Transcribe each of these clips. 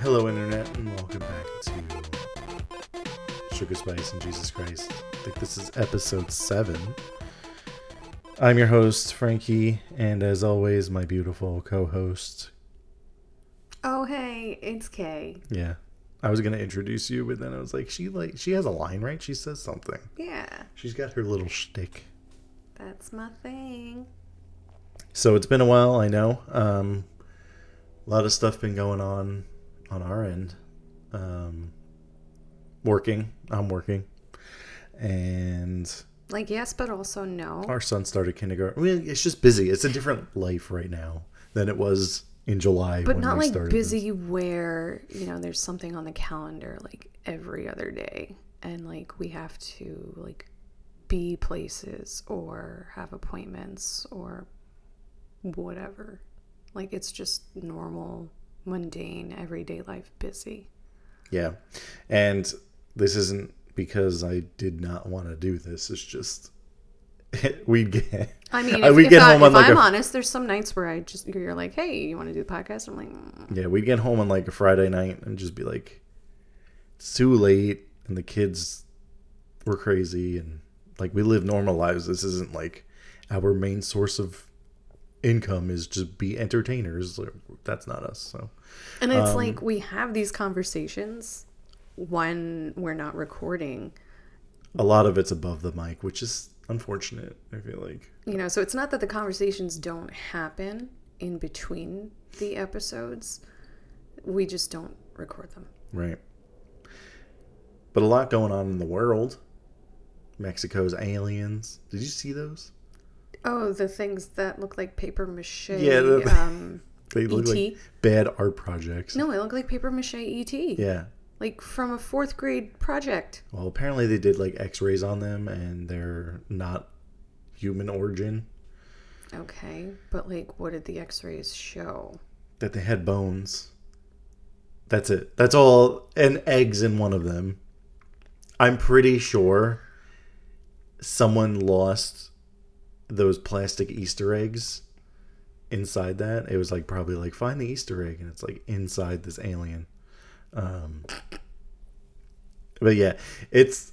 Hello, Internet, and welcome back to Sugar Spice and Jesus Christ. I think this is episode 7. I'm your host, Frankie, and as always, my beautiful co host. Oh hey, it's Cay. Yeah. I was going to introduce you, but then I was like, she like she has a line, right? She says something. Yeah, She's got her little shtick. that's my thing. So it's been a while, I know. Um, a lot of stuff been going on on our end. Um, working, I'm working, and Like yes, but also no. our son started kindergarten. I mean, it's just busy. It's a different life right now than it was in July. But not like busy where, you know, there's something on the calendar like every other day and like we have to like be places or have appointments or whatever. Like it's just normal, mundane, everyday life busy. Yeah, and this isn't because I did not want to do this. It's just we'd get. I mean, Uh, if, we'd if, get I, home on like I'm a honest, there's some nights where I just you're like, "Hey, you want to do the podcast?" I'm like, mm. Yeah, we'd get home on like a Friday night and just be like, it's too late, and the kids were crazy, and like we live normal lives. This isn't like our main source of income is just be entertainers. That's not us. So And Um, it's like we have these conversations when we're not recording, a lot of it's above the mic, which is unfortunate. I feel like you know, so it's not that the conversations don't happen in between the episodes. We just don't record them. right, but a lot going on in the world. Mexico's aliens. Did you see those? Oh, the things that look like paper mache. Yeah, the- um, They look ET? like bad art projects. no, they look like paper mache ET. Yeah. Like from a fourth grade project. Well, apparently they did like X-rays on them, and they're not human origin. Okay, but like, what did the X-rays show? That they had bones. That's it. That's all. And eggs in one of them. I'm pretty sure someone lost those plastic Easter eggs inside that. It was like probably like find the Easter egg, and it's like inside this alien. Um, but yeah, it's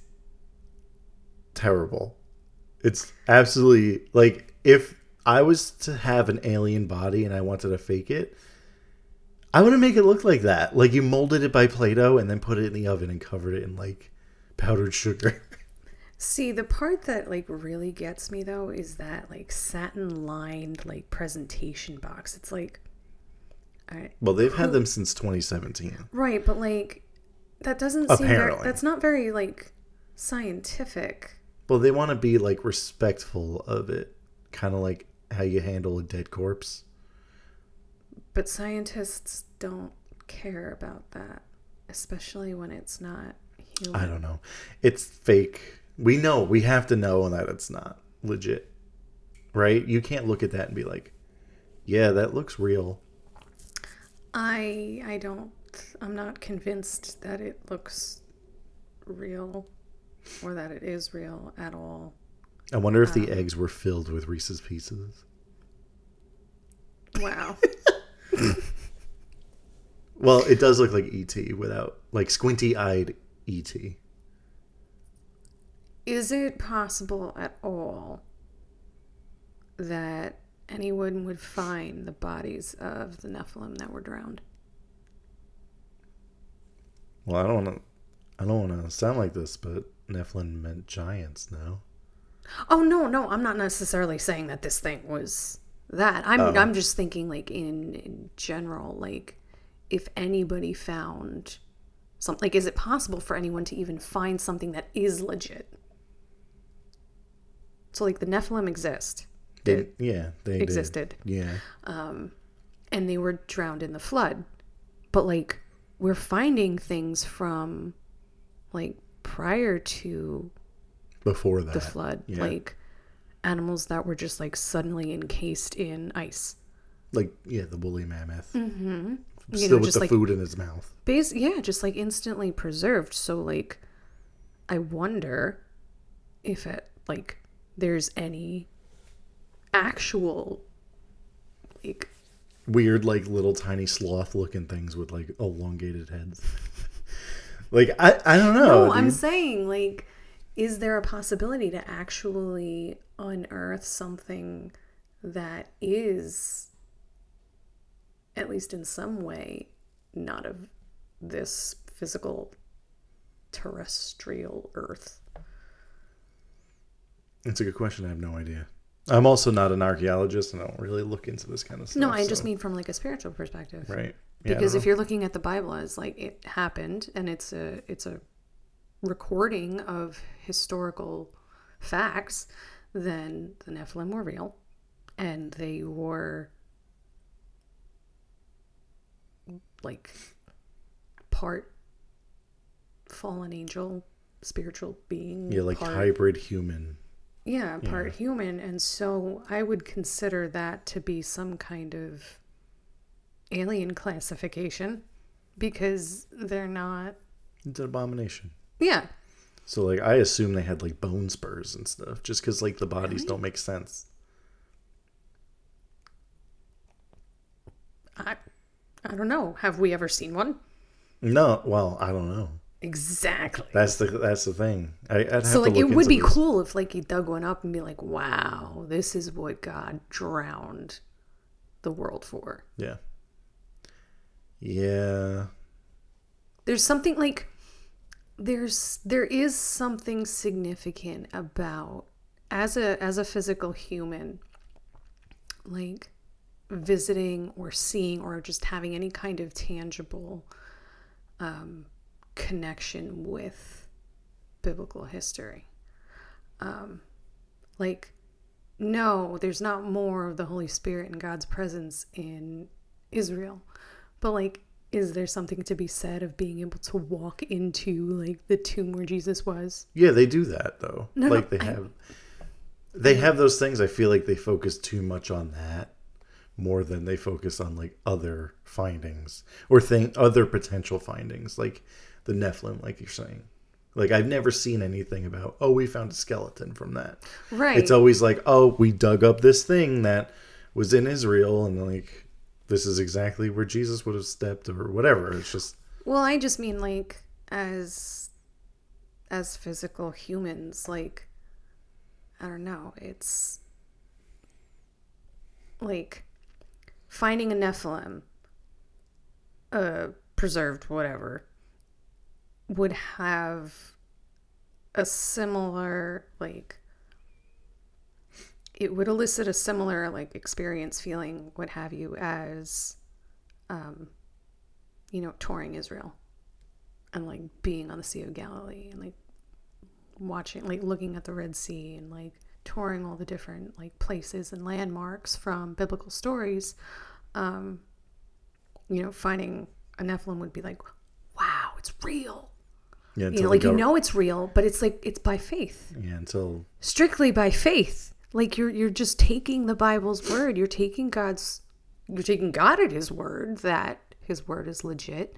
terrible. It's absolutely like if I was to have an alien body and I wanted to fake it, I wouldn't make it look like that. Like you molded it by Play-Doh and then put it in the oven and covered it in like powdered sugar. See, the part that like really gets me though is that like satin lined like presentation box. It's like I well, they've had them since 2017. right, but like that doesn't seem very, Apparently. that's not very like scientific. Well, they want to be like respectful of it, kind of like how you handle a dead corpse. But scientists don't care about that, especially when it's not human. I don't know. It's fake. We know. We have to know that it's not legit. Right? You can't look at that and be like, "Yeah, that looks real." I I don't I'm not convinced that it looks real or that it is real at all. I wonder if the um, eggs were filled with Reese's Pieces. Wow. Well, it does look like ET without like squinty-eyed ET. Is it possible at all that anyone would find the bodies of the Nephilim that were drowned? Well, I don't want to. I don't want to sound like this, but Nephilim meant giants. No. Oh no, no, I'm not necessarily saying that this thing was that. I'm Oh. I'm just thinking like in in general, like if anybody found something like is it possible for anyone to even find something that is legit? So like the Nephilim exist. They, yeah, they did. Existed. Yeah. and they were drowned in the flood. But like we're finding things from like prior to Before that. the flood, yeah. like animals that were just like suddenly encased in ice. like yeah, the woolly mammoth. Mm-hmm. You Still know, with the like food in his mouth. base yeah, just like instantly preserved. So like I wonder if it like there's any actual like weird, like little tiny sloth looking things with like elongated heads. like I, I don't know. No, I'm saying like, is there a possibility to actually unearth something that is, at least in some way, not of this physical terrestrial Earth? It's a good question. I have no idea. I'm also not an archaeologist, and I don't really look into this kind of stuff. No, I just so- mean from like a spiritual perspective. right. Yeah, I because if you're looking at the bible as like it happened and it's a it's a recording of historical facts then the nephilim were real and they were like part fallen angel spiritual being yeah, like part, hybrid human. Yeah part human and so i would consider that to be some kind of alien classification because they're not It's an abomination. yeah So like, I assume they had like bone spurs and stuff, just because like the bodies don't make sense. i i don't know have we ever seen one No, well, I don't know. Exactly That's the that's the thing. I, I'd have so like it would be this. cool if like you dug one up and be like wow this is what god drowned the world for Yeah. Yeah. there's something like there's there is something significant about as a as a physical human like visiting or seeing or just having any kind of tangible um, connection with biblical history um, like no there's not more of the holy spirit and god's presence in israel but like is there something to be said of being able to walk into like the tomb where jesus was Yeah, they do that though. No, no, like they I- have they have those things. I feel like they focus too much on that more than they focus on like other findings or thing other potential findings like the Nephilim like you're saying. Like I've never seen anything about oh we found a skeleton from that. right It's always like oh we dug up this thing that was in Israel and like this is exactly where Jesus would have stepped or whatever. It's just Well, I just mean like as as physical humans, like I don't know, it's like finding a Nephilim, uh preserved whatever, would have a similar like it would elicit a similar like experience feeling what have you as um you know touring israel and like being on the sea of galilee and like watching like looking at the red sea and like touring all the different like places and landmarks from biblical stories um you know finding a nephilim would be like wow it's real yeah, you know like you know it's real but it's like it's by faith. Yeah until strictly by faith. Like you're you're just taking the bible's word. You're taking god's you're taking god at his word that his word is legit.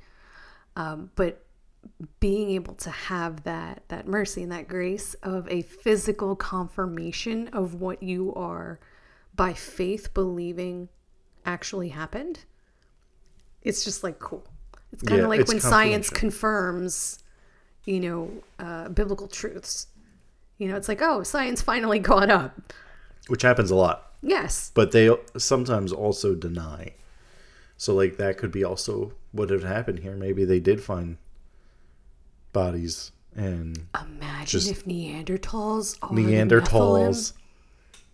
Um, but being able to have that that mercy and that grace of a physical confirmation of what you are by faith believing actually happened it's just like cool. It's kind of Yeah, like when science confirms you know uh, biblical truths you know it's like oh science finally caught up which happens a lot. yes but they sometimes also deny. So like that could be also what had happened here. Maybe they did find bodies and imagine if neanderthals are Neanderthals.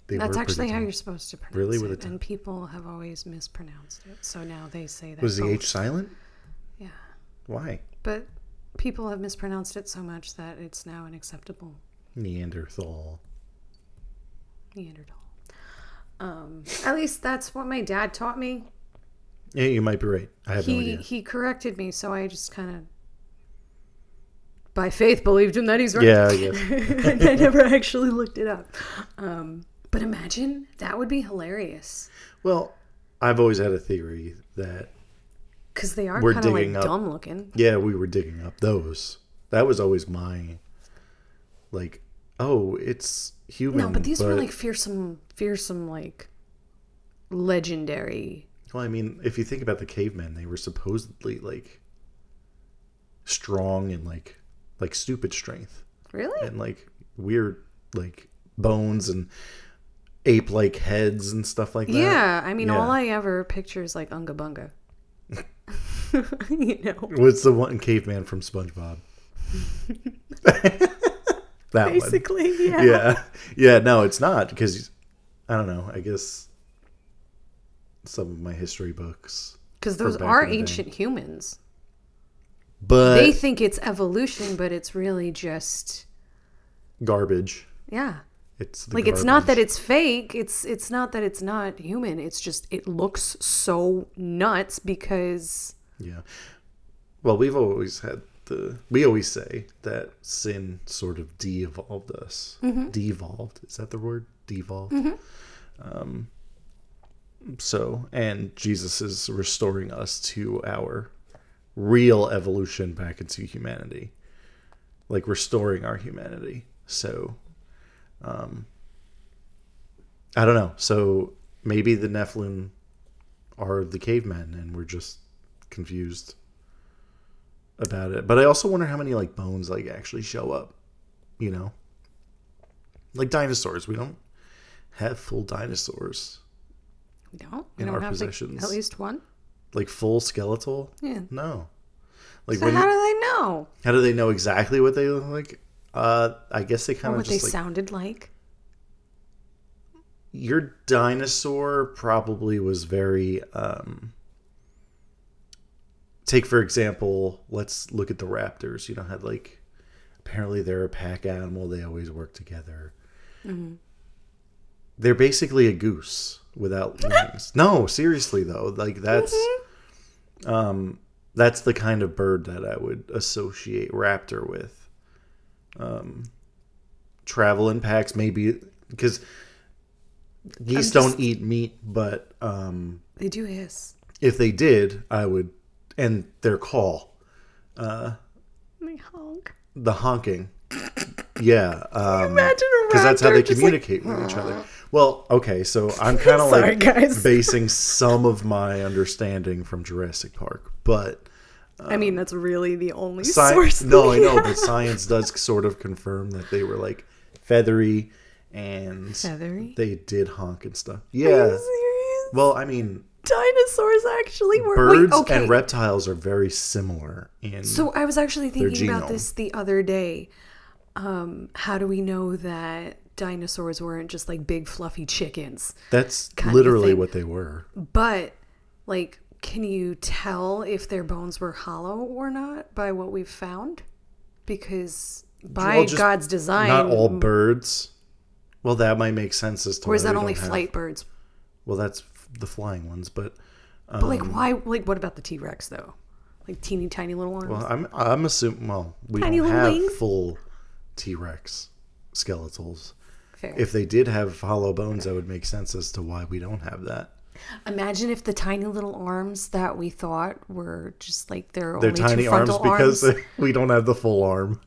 They that's actually how you're supposed to pronounce Really? it Really? and people have always mispronounced it so now they say that Was the both. H silent? yeah Why? but people have mispronounced it so much that it's now unacceptable Neanderthal. neanderthal um, at least that's what my dad taught me Yeah, you might be right. I have no he idea. he corrected me so i just kind of by faith believed him that he's right Yeah, I guess. and I never actually looked it up. Um, but imagine that would be hilarious Well, I've always had a theory that because they are kind of like up- dumb looking. yeah, we were digging up those. That was always my like, oh, it's human. No, but these were like fearsome, fearsome, like legendary Well, I mean, if you think about the cavemen, they were supposedly like strong and like like stupid strength Really? and like weird like bones and ape like heads and stuff like that. Yeah, I mean, Yeah. all I ever picture is like Unga Bunga. you know, What's the one caveman from SpongeBob? that one. basically, yeah. Yeah. Yeah, no, it's not because I don't know. I guess some of my history books. Because those are in the day. ancient humans. But they think it's evolution, but it's really just garbage. yeah. It's the Like it's not that it's fake. It's it's not that it's not human. It's just it looks so nuts because Yeah. Well, we've always had the. We always say that sin sort of de-evolved us. Mm-hmm. Devolved. Is that the word? Devolved. Um. So, and Jesus is restoring us to our real evolution back into humanity, like restoring our humanity. So, um, I don't know. So maybe the Nephilim are the cavemen, and we're just confused about it. But I also wonder how many like bones like actually show up. You know, like dinosaurs. We don't have full dinosaurs, we don't. We In don't our have like, possessions. at least one. like full skeletal. Yeah. No. Like So when how do they know? how do they know exactly what they look like? Uh, I guess they kind of what they like sounded like? your dinosaur probably was very um take for example let's look at the raptors. You know had like apparently they're a pack animal. They always work together. They're basically a goose without wings. No seriously though. Like that's um that's the kind of bird that i would associate raptor with. Um travel in packs maybe because geese just- don't eat meat but um They do hiss. if they did i would and their call They honk. the honking yeah um Imagine a because that's how they just, like, communicate with each other well okay so i'm kind of like guys. basing some of my understanding from jurassic park but I mean, that's really the only sci- source. no i know but science does sort of confirm that they were like feathery and Feathery? they did honk and stuff Are you yeah serious? well i mean Dinosaurs actually were. birds Wait, okay. and reptiles are very similar in So I was actually thinking about this the other day. Um, how do we know that dinosaurs weren't just like big fluffy chickens? that's literally what they were But like, can you tell if their bones were hollow or not by what we've found? Because by Well, God's design, not all birds well that might make sense as to or is that only don't have- flight birds? well that's the flying ones but But like, Um, why? Like, what about the T Rex though? Like teeny tiny little ones. well i'm i'm assuming well we Tiny don't have wings? full t-rex skeletals Fair. if they did have hollow bones that would make sense as to why we don't have that Imagine if the tiny little arms that we thought were just like their they're only tiny two arms because arms. we don't have the full arm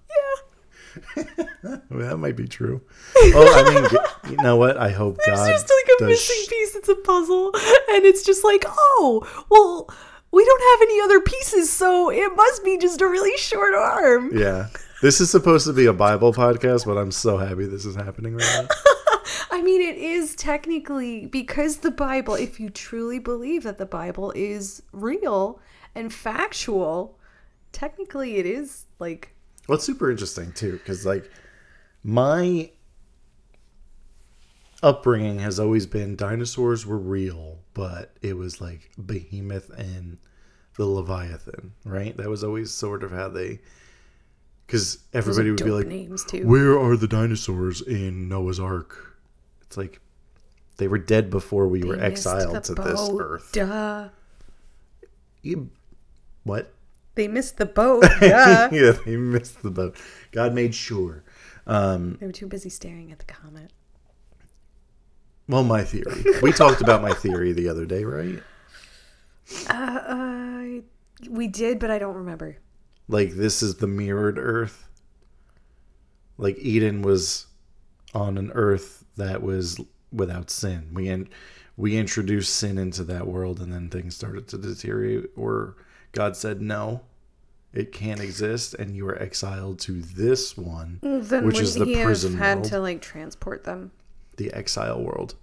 that might be true. Well i mean you know what? I hope god It's just like a missing sh- piece. It's a puzzle, and it's just like, oh, well, we don't have any other pieces, so it must be just a really short arm. yeah. This is supposed to be a bible podcast but i'm so happy this is happening right now. I mean, it is technically because the Bible, if you truly believe that the Bible is real and factual, technically it is like Well, it's super interesting too, because like my upbringing has always been dinosaurs were real, but it was like Behemoth and the Leviathan, right? That was always sort of how they, because everybody would be like, names too. "Where are the dinosaurs in Noah's Ark?" It's like they were dead before we were They missed exiled to this earth. Duh. You, what? They missed the boat. Duh. yeah, they missed the boat. God made sure. Um, they were too busy staring at the comet. Well, my theory. We talked about my theory the other day, right? Uh, uh, we did, but I don't remember. Like this is the mirrored Earth. Like Eden was on an Earth that was without sin. We en- we introduced sin into that world and then things started to deteriorate or God said no it can't exist and you are exiled to this one mm, Then which is the he prison have had world to like transport them? the exile world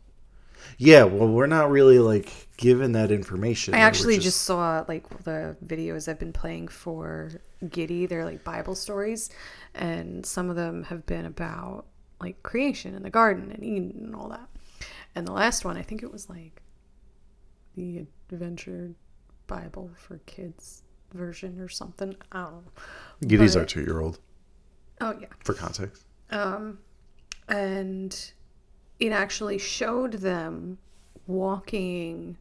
yeah well we're not really like given that information I We're actually just saw like the videos I've been playing for Giddy. They're like Bible stories, and some of them have been about like creation in the garden and Eden and all that. And the last one, I think it was like the Adventure Bible for Kids version or something. I don't know. Giddy's but- our two-year-old Oh yeah. for context Um, and it actually showed them walking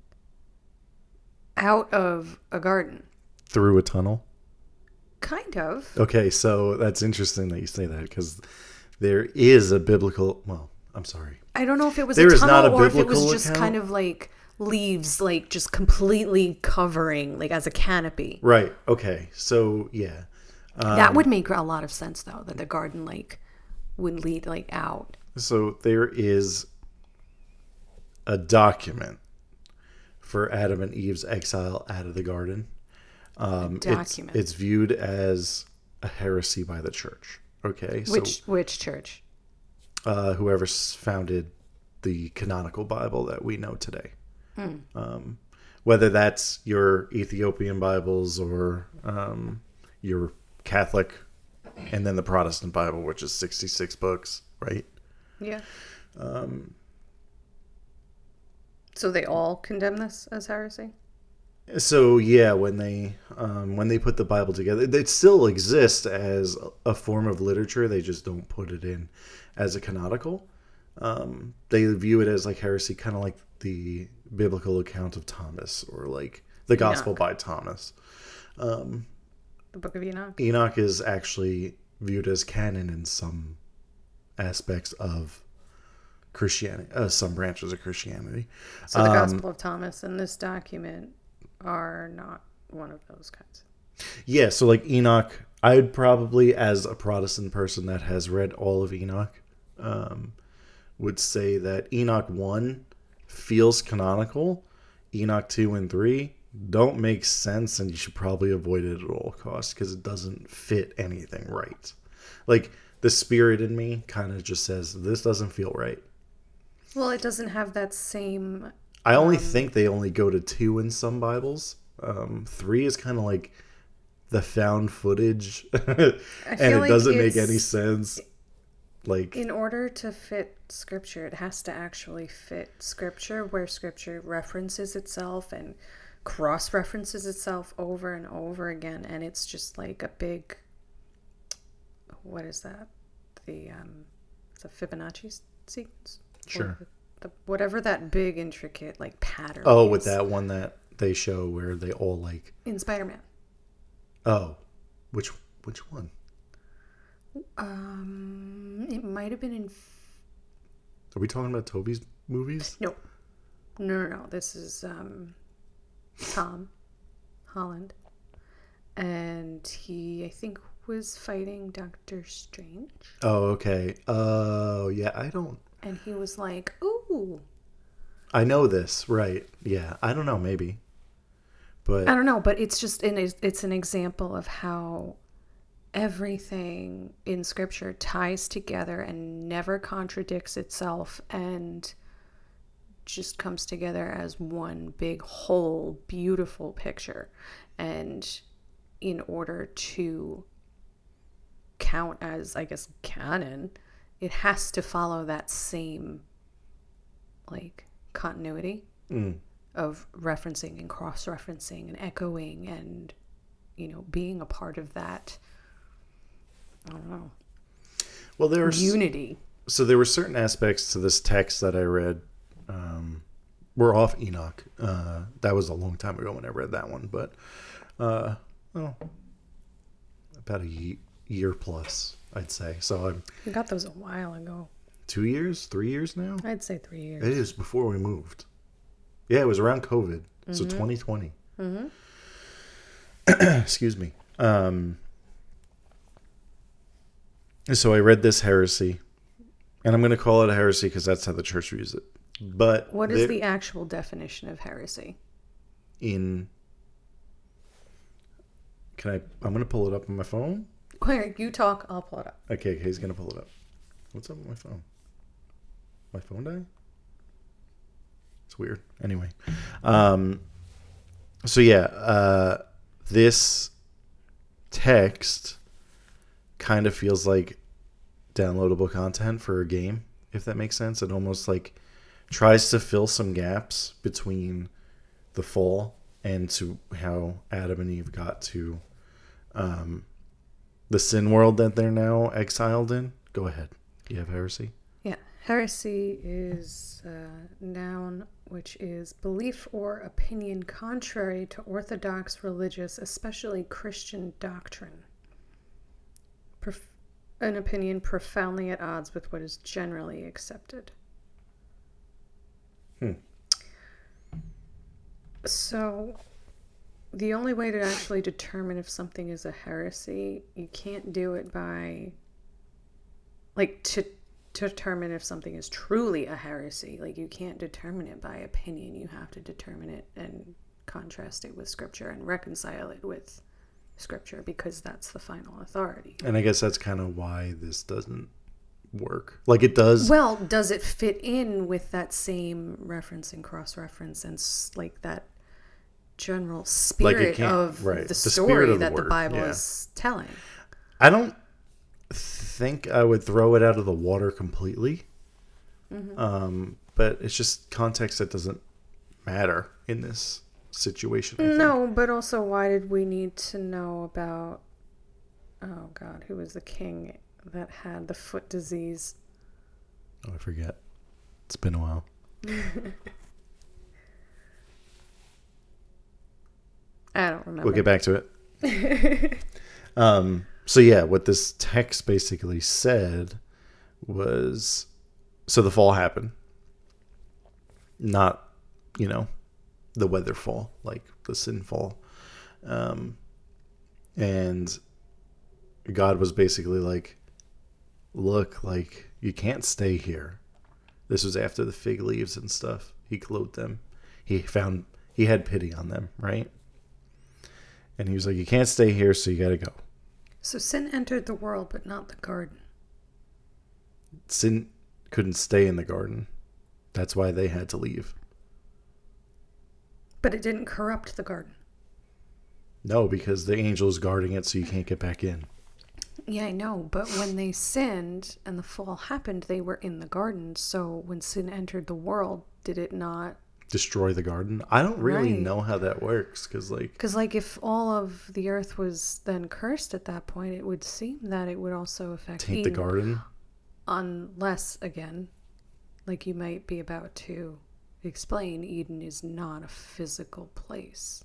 out of a garden. through a tunnel Kind of. Okay, so that's interesting that you say that because there is a biblical. Well, I'm sorry. I don't know if it was There a is tunnel not a or if it was just account? kind of like leaves, like just completely covering, like as a canopy. Right. Okay. So yeah. that Um, would make a lot of sense, though, that the garden like would lead like out. So there is a document for Adam and Eve's exile out of the garden. Um, it's- document. It's, viewed as a heresy by the church. Okay. Which which church? So uh, whoever founded the canonical Bible that we know today. Hmm. Um, whether that's your Ethiopian Bibles or um, your Catholic, and then the Protestant Bible, which is 66 books, right? Yeah. Um, So they all condemn this as heresy. So yeah, when they um, when they put the Bible together, it still exists as a form of literature. They just don't put it in as a canonical. Um, they view it as like heresy, kind of like the biblical account of Thomas or like the Gospel Enoch. by Thomas. Um, The Book of Enoch. Enoch is actually viewed as canon in some aspects of Christianity, uh, some branches of Christianity. So the Um, Gospel of Thomas and this document are not one of those kinds. Yeah, so like Enoch, I would probably, as a Protestant person that has read all of Enoch, um, would say that Enoch 1 feels canonical. Enoch 2 and 3 don't make sense, and you should probably avoid it at all costs because it doesn't fit anything right. Like the spirit in me kind of just says, this doesn't feel right. Well, it doesn't have that same. I only think they only go to two in some Bibles. Um, three is kind of like the found footage, and it like doesn't make any sense. Like, In order to fit scripture, it has to actually fit scripture where scripture references itself and cross references itself over and over again. And it's just like a big. What is that? The. um It's a Fibonacci sequence? Sure. The, whatever that big, intricate, like pattern. oh, with that one that they show where they all like, In Spider Man. oh, which which one? Um, it might have been in. Are we talking about Tobey's movies? No, no, no, no. This is um, Tom Holland, and he, I think, was fighting Doctor Strange, Oh, okay. Oh, yeah. I don't. and he was like, "Ooh, I know this, right? Yeah. I don't know. Maybe, but I don't know," but it's just an it's an example of how everything in Scripture ties together and never contradicts itself, and just comes together as one big whole beautiful picture and in order to count as i guess canon it has to follow that same like continuity Mm. of referencing and cross-referencing and echoing and you know being a part of that i don't know well, there's unity so there were certain aspects to this text that I read. Um, we're off Enoch. Uh, that was a long time ago when I read that one, but uh, well, about a ye- year plus, I'd say. So I'm we got those a while ago two years, three years now. i'd say three years It is before we moved. Yeah, it was around COVID, so 2020. Mm-hmm. Excuse me. Um, so I read this heresy, and I'm going to call it a heresy because that's how the church views it. But What is the actual definition of heresy? in? Can I? I'm gonna pull it up on my phone. Where you talk, I'll pull it up. Okay, okay, he's gonna pull it up. What's up with my phone? My phone died? It's weird. Anyway. Um so yeah, uh this text kind of feels like downloadable content for a game, if that makes sense. It almost like tries to fill some gaps between the fall and to how Adam and Eve got to um the sin world that they're now exiled in. Go ahead. You have heresy? Yeah, heresy is a noun which is belief or opinion contrary to orthodox religious, especially Christian doctrine. Prof- an opinion profoundly at odds with what is generally accepted. Hmm. So, the only way to actually determine if something is a heresy, you can't do it by like to to determine if something is truly a heresy like you can't determine it by opinion you have to determine it and contrast it with scripture and reconcile it with scripture because that's the final authority And I guess that's kind of why this doesn't work. Like it does. well does it fit in with that same reference and cross reference and like that general spirit can't- of right. the The story of the that the bible yeah. is telling I don't think I would throw it out of the water completely. Mm-hmm. Um, but it's just context that doesn't matter in this situation. I think. No, but also, why did we need to know about? Oh God, who was the king that had the foot disease? Oh, I forget. It's been a while. I don't remember. We'll get back to it. um, so yeah, what this text basically said was, so the fall happened, not, you know, the weather fall, like the sin fall, um, and God was basically like, look, like you can't stay here. This was after the fig leaves and stuff. He clothed them. He found he had pity on them, right? And he was like, You can't stay here, so you got to go. So sin entered the world, but not the garden. Sin couldn't stay in the garden. That's why they had to leave. But it didn't corrupt the garden. No, because the angel is guarding it, so you can't get back in. Yeah, I know. But when they sinned and the fall happened, they were in the garden. So when sin entered the world, did it not? Destroy the garden. I don't really Right. know how that works because, like, Because, like, if all of the earth was then cursed at that point, it would seem that it would also affect taint the garden. unless again like you might be about to explain eden is not a physical place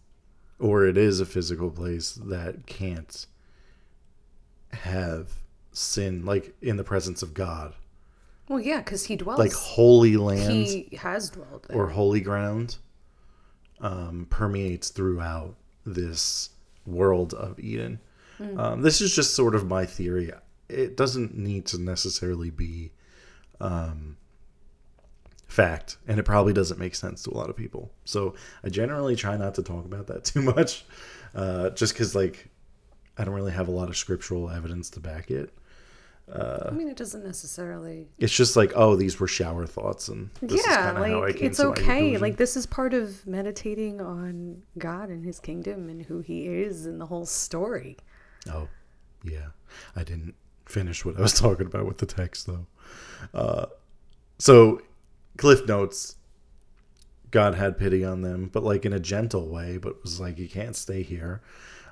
Or it is a physical place that can't have sin, like in the presence of God. well yeah because he dwells Like holy land he has dwelled there or holy ground um, permeates throughout this world of Eden. Um, this is just sort of my theory. It doesn't need to necessarily be um, fact, and it probably doesn't make sense to a lot of people. So I generally try not to talk about that too much, uh, just because like I don't really have a lot of scriptural evidence to back it. i mean it doesn't necessarily It's just like, oh, these were shower thoughts, and this yeah kinda how I like it's okay like this is part of meditating on god and his kingdom and who he is and the whole story Oh, yeah. I didn't finish what I was talking about with the text, though. Uh, so, Cliff notes God had pity on them, but like in a gentle way, but was like, you can't stay here.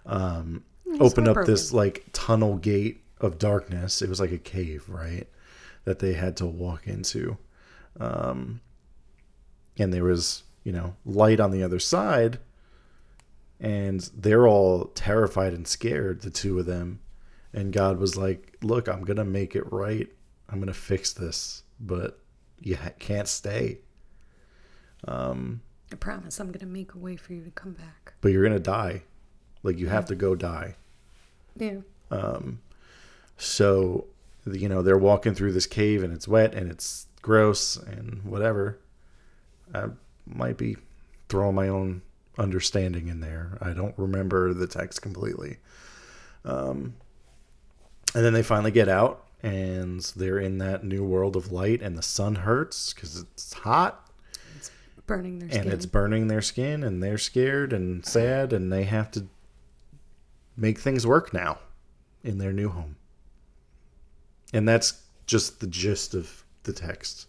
Um, opened up this like tunnel gate of darkness. It was like a cave, right? That they had to walk into. Um, and there was, you know, light on the other side and they're all terrified and scared the two of them and god was like look i'm gonna make it right i'm gonna fix this but you ha- can't stay. Um i promise i'm gonna make a way for you to come back. but you're gonna die. Like you have to go die. Yeah. Um so you know they're walking through this cave and it's wet and it's gross and whatever. I might be throwing my own understanding in there. I don't remember the text completely. Um, and then they finally get out and they're in that new world of light and the sun hurts because it's hot It's Burning their skin. and it's burning their skin and they're scared and sad and they have to make things work now in their new home and that's just the gist of the text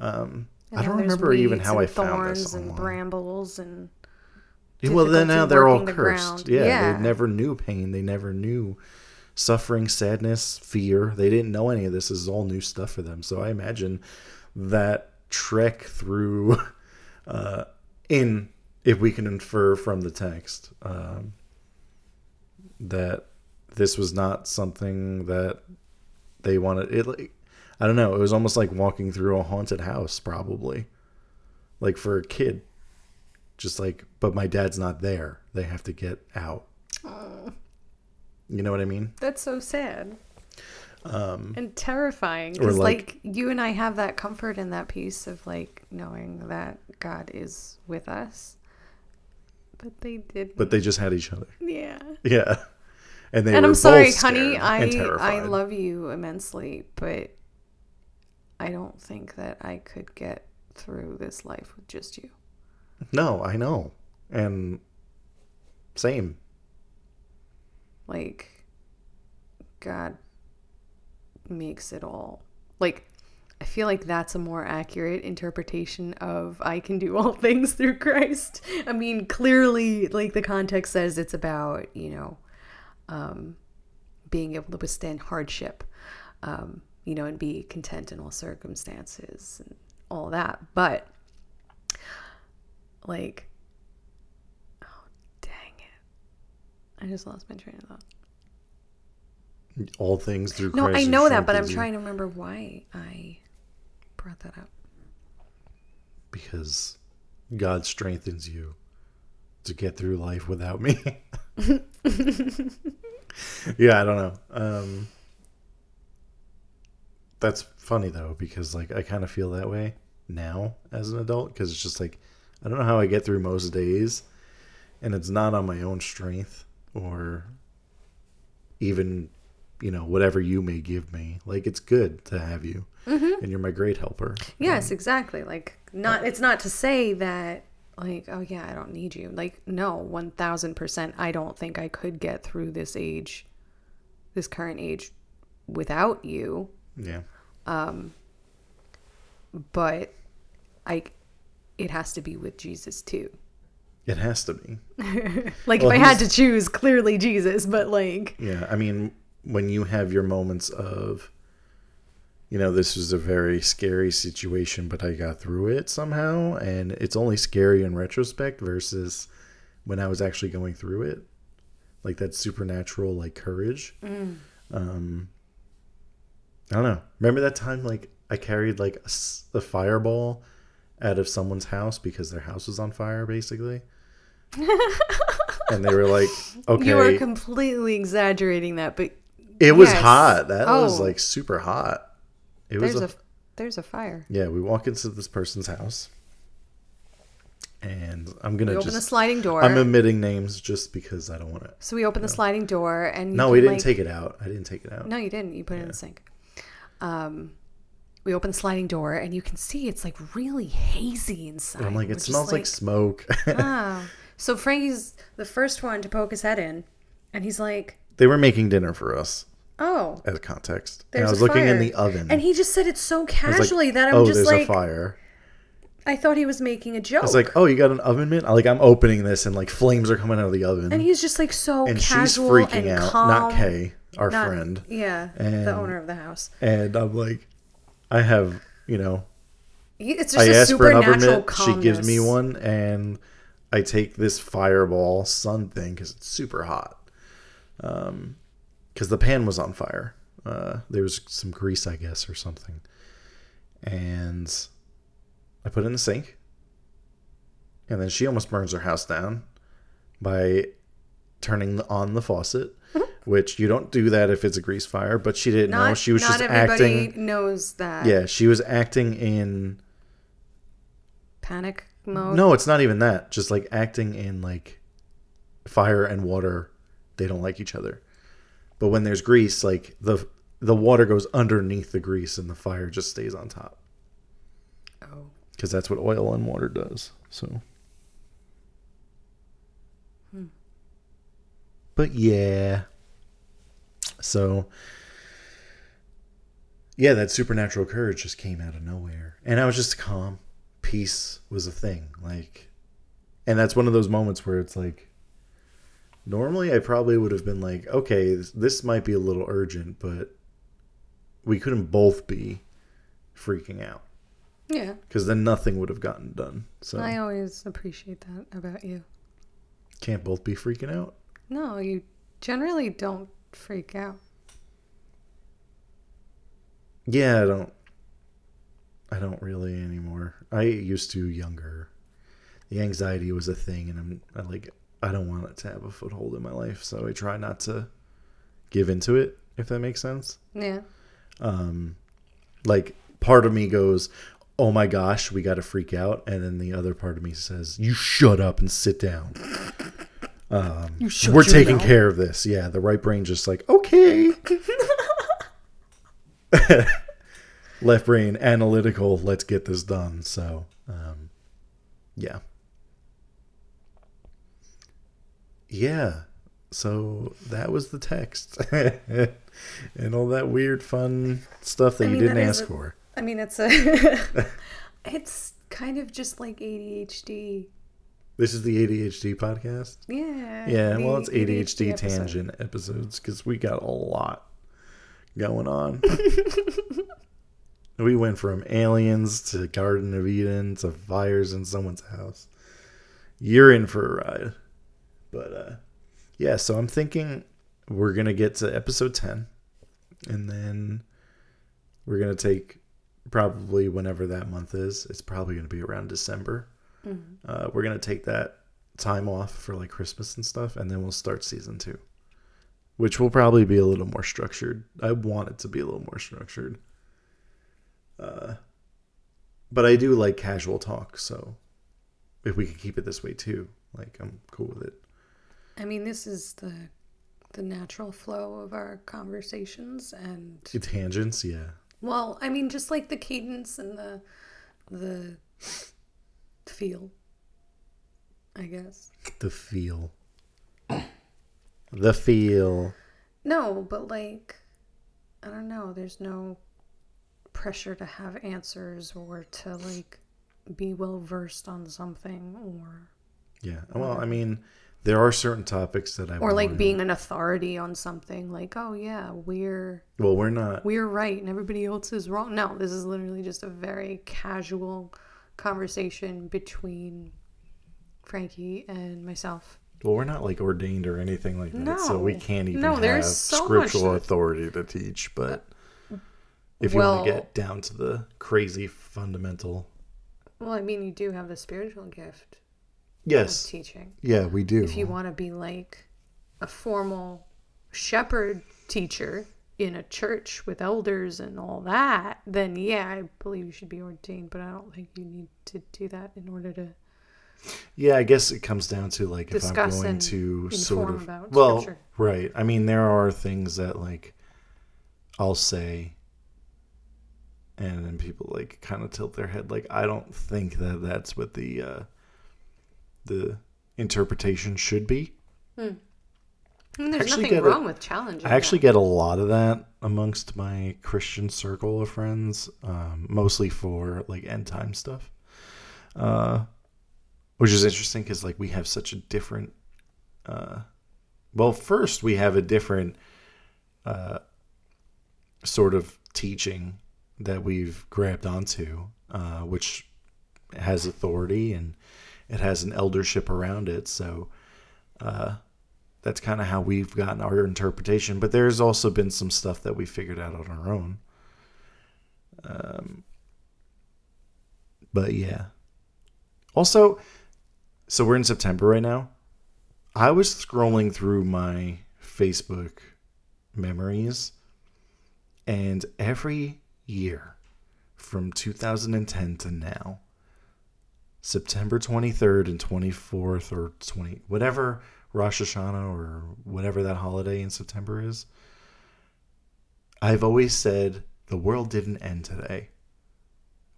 um, i don't remember even how i found this thorns and brambles and well then now they're all the cursed ground. yeah, Yeah. they never knew pain they never knew suffering sadness fear. They didn't know any of this. this is all new stuff for them. So i imagine that trek through uh, in if we can infer from the text um, that this was not something that they wanted. It like i don't know. It was almost like walking through a haunted house probably. Like for a kid. Just like but my dad's not there. They have to get out you know what i mean? That's so sad. um and terrifying because like- like, you and i have that comfort and that peace of like knowing that god is with us. But they did but they just had each other. Yeah. Yeah. And they and i'm sorry honey i i love you immensely but i don't think that i could get through this life with just you. No i know. And same like god makes it all. Like i feel like that's a more accurate interpretation of i can do all things through christ. I mean clearly like the context says it's about you know um being able to withstand hardship um you know and be content in all circumstances and all that. But like oh dang it i just lost my train of thought all things through no, Christ I know that, but I'm trying to remember why I brought that up. because God strengthens you to get through life without me. yeah, I don't know. Um, that's funny though because like I kind of feel that way now as an adult because it's just like I don't know how I get through most days, and it's not on my own strength or even you know whatever you may give me. Like it's good to have you, and you're my great helper. Yes, exactly. Like not it's not to say that like oh yeah, I don't need you. Like no, 1000% I don't think I could get through this age this current age without you, Yeah. Um but I it has to be with Jesus too. It has to be. Like Well, if I had to choose, clearly Jesus, but like Yeah, I mean, when you have your moments of, you know, this was a very scary situation, but I got through it somehow, and it's only scary in retrospect versus when I was actually going through it, like that supernatural like courage. Um, I don't know. Remember that time like I carried like a fireball out of someone's house because their house was on fire, basically. and they were like, "Okay, you are completely exaggerating that, but it was hot. That was Oh. like super hot. It was there's a, a there's a fire. yeah. We walk into this person's house, and I'm gonna We open the sliding door. I'm omitting names just because I don't want to. so we open the sliding door and No, we didn't like- take it out. I didn't take it out. No, you didn't. You put it in the sink. Um, we open the sliding door and you can see it's like really hazy inside. And I'm like, it just smells like, smoke. oh. So Frankie's the first one to poke his head in, and he's like, they were making dinner for us "Oh, as context. and I was a looking in fire." the oven. And he just said it so I was like, casually that I'm oh, just there's like, a fire. I thought he was making a joke. I was like, oh, you got an oven mitt? Like I'm opening this and like flames are coming out of the oven. and he's just like so and she's casual freaking and out. calm. Not Cay, our Not- friend. Yeah, And- the owner of the house. And I'm like, I have, you know, He- It's just I a asked for an oven supernatural mitt. She gives me one, and I take this fireball sun thing because it's super hot. Um, because the pan was on fire. Uh, there was some grease, I guess, or something. And I put it in the sink. And then she almost burns her house down by turning on the faucet, which you don't do that if it's a grease fire. But she didn't Not, know. She was not just everybody acting. knows that. Yeah, she was acting in panic mode. No, it's not even that. Just like acting in like fire and water, they don't like each other. But when there's grease, like the the water goes underneath the grease and the fire just stays on top Oh. because that's what oil and water does. So. Hmm. But yeah. So. Yeah, that supernatural courage just came out of nowhere. And I was just calm. Peace was a thing. Like, and that's one of those moments where it's like, normally I probably would have been like, okay, this, this might be a little urgent, but we couldn't both be freaking out Yeah. because then nothing would have gotten done. So I always appreciate that about you. can't both be freaking out. No, you generally don't freak out. Yeah, I don't. I don't really anymore. I used to younger. The anxiety was a thing, and I'm I like I don't want it to have a foothold in my life, so I try not to give into it. If that makes sense. Yeah. Um, like part of me goes, "Oh my gosh, we got to freak out," and then the other part of me says, "You shut up and sit down." Um, we're taking mouth. care of this. Yeah, the right brain just like okay. Left brain analytical. Let's get this done. So, um, yeah, yeah. So that was the text and all that weird, fun stuff that I you didn't that ask a- for. I mean, it's a. it's kind of just like ADHD. This is the ADHD podcast. Yeah. Yeah, well, it's ADHD, episode. tangent episodes because we got a lot going on. we went from aliens to Garden of Eden to fires in someone's house. You're in for a ride. But uh yeah, so I'm thinking we're going to get to episode 10 and then we're going to take probably whenever that month is. It's probably going to be around December. Mhm. Uh, we're gonna take that time off for like Christmas and stuff, and then we'll start season two, which will probably be a little more structured. I want it to be a little more structured. Uh, but I do like casual talk, so if we could keep it this way too, like I'm cool with it. I mean, this is the the natural flow of our conversations, and Tangents, yeah. well, I mean, just like the cadence and the the feel. I guess. The feel. The feel. No, but like, I don't know. There's no pressure to have answers or to like be well versed on something or Yeah. Well, I mean, there are certain topics that I or like being an authority on something. Like, oh yeah, we're Well, we're not. we're right and everybody else is wrong. No, this is literally just a very casual conversation between Frankie and myself. Well, we're not like ordained or anything like that, so we can't even No, have there's so much scriptural that- authority to teach. But if you Well- want to get down to the crazy fundamental, Well, I mean, you do have the spiritual gift of yes, teaching. yeah, we do. if you want to be like a formal shepherd teacher in a church with elders and all that, then yeah, I believe you should be ordained, but I don't think you need to do that in order to yeah, I guess it comes down to like if I'm going to sort of about well, scripture. right. I mean, there are things that like I'll say. And then people like kind of tilt their head, like I don't think that that's what the uh, the interpretation should be. I mean, there's nothing get a- wrong with challenging. I actually get a lot of that amongst my Christian circle of friends, um, mostly for like end time stuff, uh, which is interesting because like we have such a different. Uh, well, first we have a different uh, sort of teaching that we've grabbed onto, uh, which has authority and it has an eldership around it. So. Uh, that's kind of how we've gotten our interpretation. But there's also been some stuff that we figured out on our own. Um, but yeah. Also, so we're in September right now. I was scrolling through my Facebook memories, and every year from 2010 to now, September 23rd and 24th or 20 whatever Rosh Hashanah or whatever that holiday in September is. I've always said the world didn't end today.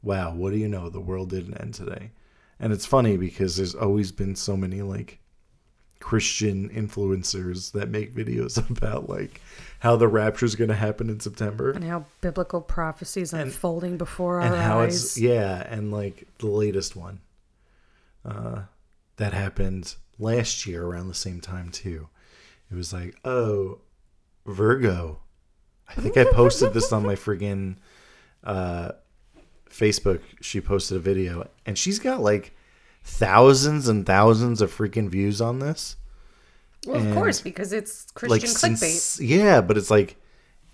Wow, what do you know? The world didn't end today. And it's funny because there's always been so many like Christian influencers that make videos about like how the rapture is going to happen in September And how biblical prophecies unfolding before our and how eyes. it's yeah, and like the latest one uh, that happened last year around the same time too. It was like, oh, Virgo. I think I posted this on my friggin' uh, Facebook. She posted a video, and she's got like thousands and thousands of freaking views on this. well, of course, because it's Christian clickbait. since- yeah, but it's like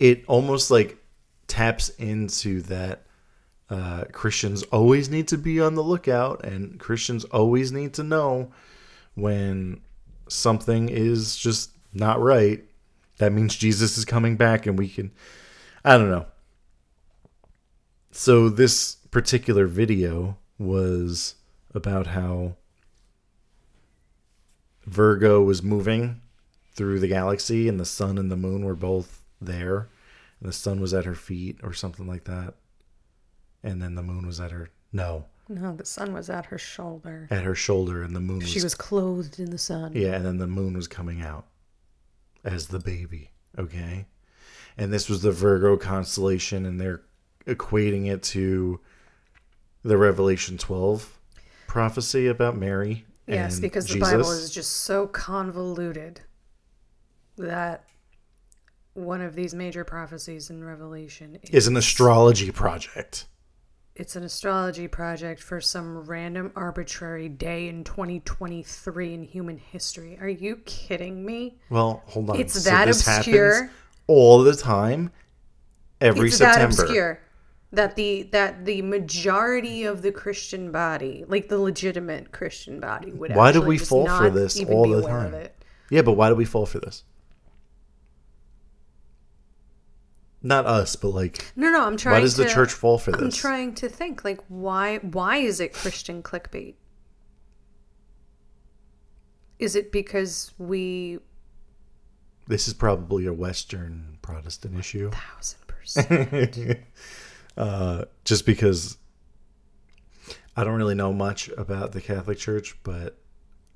it almost like taps into that uh, Christians always need to be on the lookout, and Christians always need to know when something is just not right. That means Jesus is coming back, and we can. I don't know. So this particular video was about how Virgo was moving through the galaxy and the sun and the moon were both there. And the sun was at her feet or something like that. And then the moon was at her no. No, the sun was at her shoulder. at her shoulder and the moon was, She was clothed in the sun. yeah and then the moon was coming out as the baby okay? And this was the virgo constellation and they're equating it to the revelation 12 prophecy about mary Yes, because the Bible is just so convoluted that one of these major prophecies in Revelation is an astrology project it's an astrology project for some random arbitrary day in 2023 in human history. Are you kidding me? Well, hold on. It's that this obscure. all the time, every it's September. that obscure that the that the majority of the Christian body, like the legitimate Christian body, would. Why do we fall for this all the time? Yeah, but why do we fall for this? Not us, but like, No, no, I'm trying. why does the church fall for this? I'm trying to think like why why is it Christian clickbait? Is it because we this is probably a Western Protestant issue. thousand percent uh, just because I don't really know much about the Catholic Church, but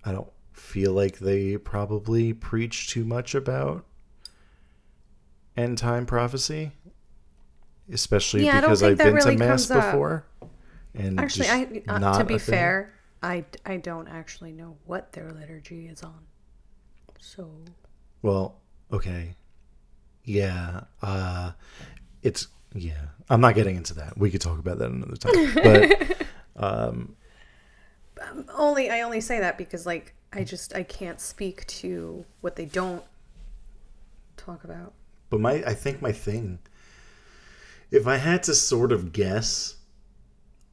I don't feel like they probably preach too much about end time prophecy, especially Yeah, because I've been really to mass comes up. before. And actually I uh, to be fair, I I don't actually know what their liturgy is on. So Well, okay. Yeah. Uh it's yeah. I'm not getting into that. We could talk about that another time. But um, um, only I only say that because like I just I can't speak to what they don't talk about. but my I think my thing if I had to sort of guess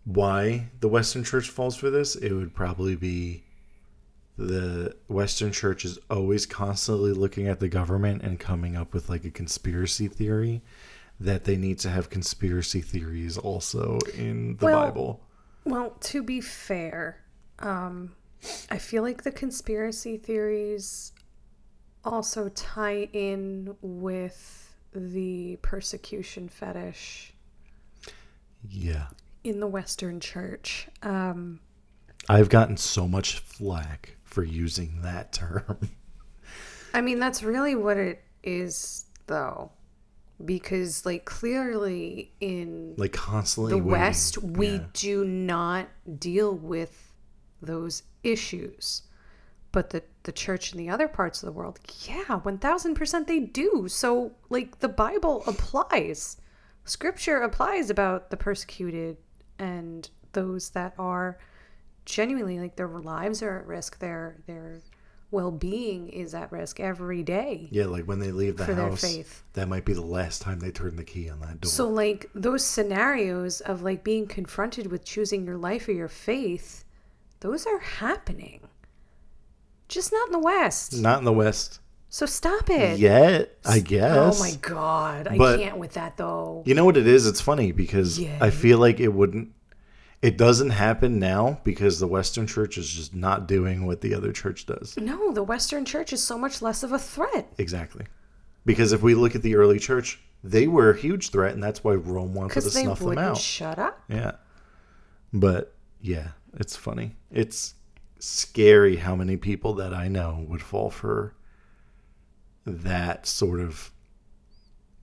why the Western Church falls for this, it would probably be the Western Church is always constantly looking at the government and coming up with like a conspiracy theory that they need to have conspiracy theories also in the Well, Bible. Well, to be fair, um, I feel like the conspiracy theories also tie in with the persecution fetish Yeah. in the Western Church. Um, I've gotten so much flack for using that term. I mean, that's really what it is, though, because like clearly in like constantly the waiting. West, we Yeah. do not deal with those issues. But the, the church in the other parts of the world, yeah, 1000% they do. So, like, the Bible applies. Scripture applies about the persecuted and those that are genuinely, like, their lives are at risk, their, their well being is at risk every day. Yeah, like when they leave the house, that might be the last time they turn the key on that door. So, like, those scenarios of like being confronted with choosing your life or your faith, those are happening. Just not in the West. Not in the West So stop it. yet, I guess. Oh my god. I But- can't with that though. You know what it is? It's funny because Yeah. I feel like it wouldn't. It doesn't happen now because the Western Church is just not doing what the other church does. No, the Western Church is so much less of a threat. Exactly. Because if we look at the early church, they were a huge threat, and that's why Rome wanted to snuff them out. shut up. Yeah. But yeah, it's funny. It's scary how many people that I know would fall for that sort of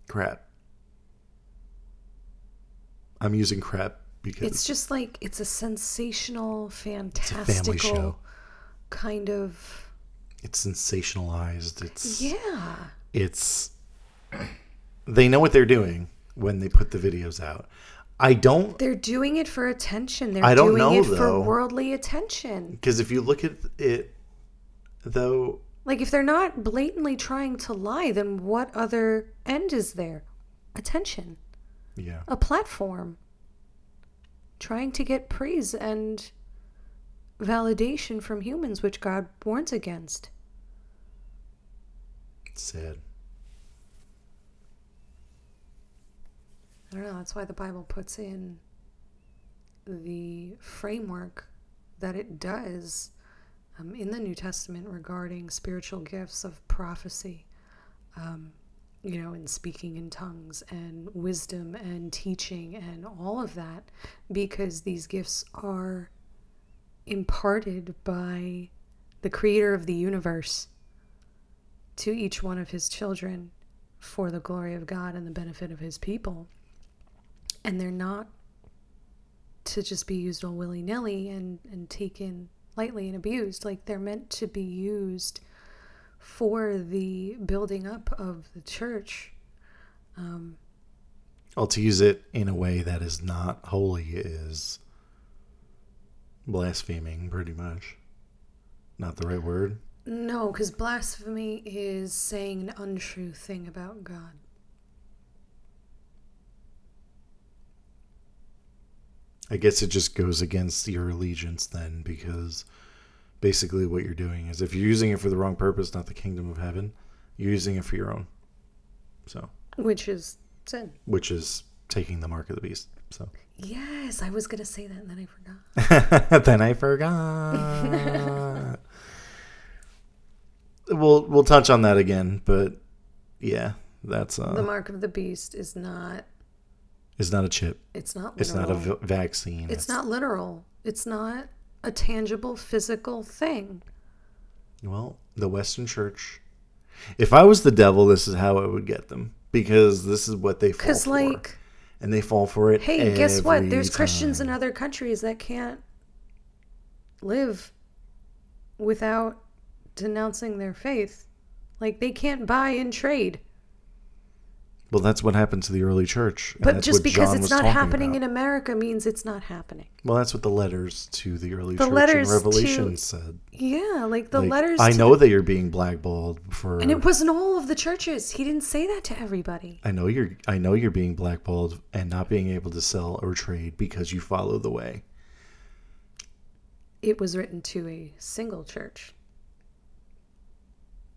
crap. I'm using crap because It's just like it's a sensational, a fantastical show. kind of it's sensationalized. It's yeah. it's they know what they're doing when they put the videos out. I don't They're doing it for attention. They're I don't doing know, it though. for worldly attention. because if you look at it though Like if they're not blatantly trying to lie, then what other end is there? Attention. yeah. A platform. Trying to get praise and validation from humans, which God warns against. It's sad. I don't know. That's why the Bible puts in the framework that it does um, in the New Testament regarding spiritual gifts of prophecy, um, you know, and speaking in tongues and wisdom and teaching and all of that, because these gifts are imparted by the creator of the universe to each one of his children for the glory of God and the benefit of his people and they're not to just be used all willy nilly and, and taken lightly and abused. Like they're meant to be used for the building up of the church. Um, Well, to use it in a way that is not holy is blaspheming, pretty much. Not the right word. no, because blasphemy is saying an untrue thing about God. I guess it just goes against your allegiance then, because basically what you're doing is if you're using it for the wrong purpose, not the kingdom of heaven, you're using it for your own. So, Which is sin. which is taking the mark of the beast. So, Yes, I was going to say that and then I forgot. then I forgot. we'll we'll touch on that again, but yeah, that's uh, the mark of the beast is not, it's not a chip. it's not literal. It's not a v- vaccine. It's not literal. It's not a tangible physical thing. Well, the Western Church. If I was the devil, this is how I would get them because this is what they fall for, like, and they fall for it. hey, guess what? There's Christians in other countries that can't live without denouncing their faith. Like, they can't buy and trade. Well, that's what happened to the early church. But just because John it's not happening about. in America means it's not happening. Well, that's what the letters to the early The church letters in to- Revelation said. Yeah, like the Like, letters. I to know that you're being blackballed for. and it wasn't all of the churches. He didn't say that to everybody. I know you're. I know you're being blackballed and not being able to sell or trade because you follow the way. It was written to a single church,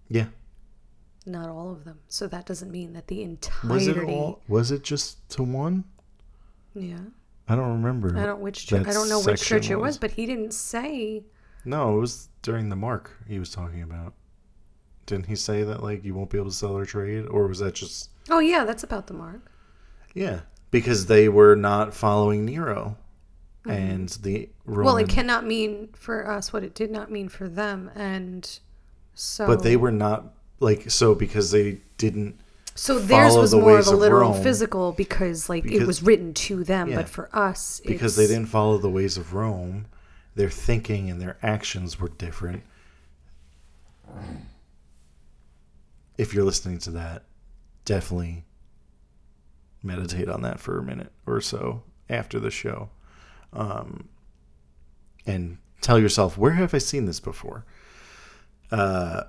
Yeah. Not all of them. So that doesn't mean that the entirety. Was it all? Was it just to one? Yeah. I don't remember. I don't which church, I don't know which church it was, but he didn't say. No, it was during the mark he was talking about. Didn't he say that like you won't be able to sell or trade, or was that just Oh yeah, that's about the mark. yeah because they were not following Nero, and the Roman, Mm-hmm. Well, it cannot mean for us what it did not mean for them, and so. but they were not like so because they didn't. So theirs was the more of a literal Rome. physical because like it was written to them, Yeah. but for us, because they didn't follow the ways of Rome, their thinking and their actions were different. If you're listening to that, definitely meditate on that for a minute or so after the show. Um, and tell yourself, where have I seen this before? Uh,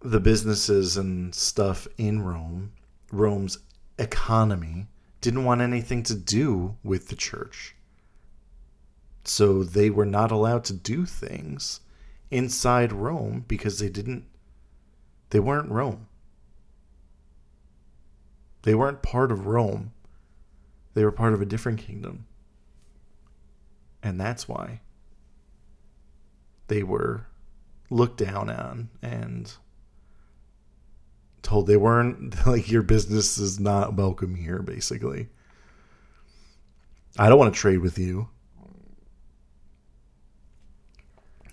the businesses and stuff in Rome, Rome's economy, didn't want anything to do with the church. So they were not allowed to do things inside Rome because they didn't, they weren't Rome. They weren't part of Rome. They were part of a different kingdom. And that's why they were looked down on and told they weren't like your business is not welcome here basically. I don't want to trade with you.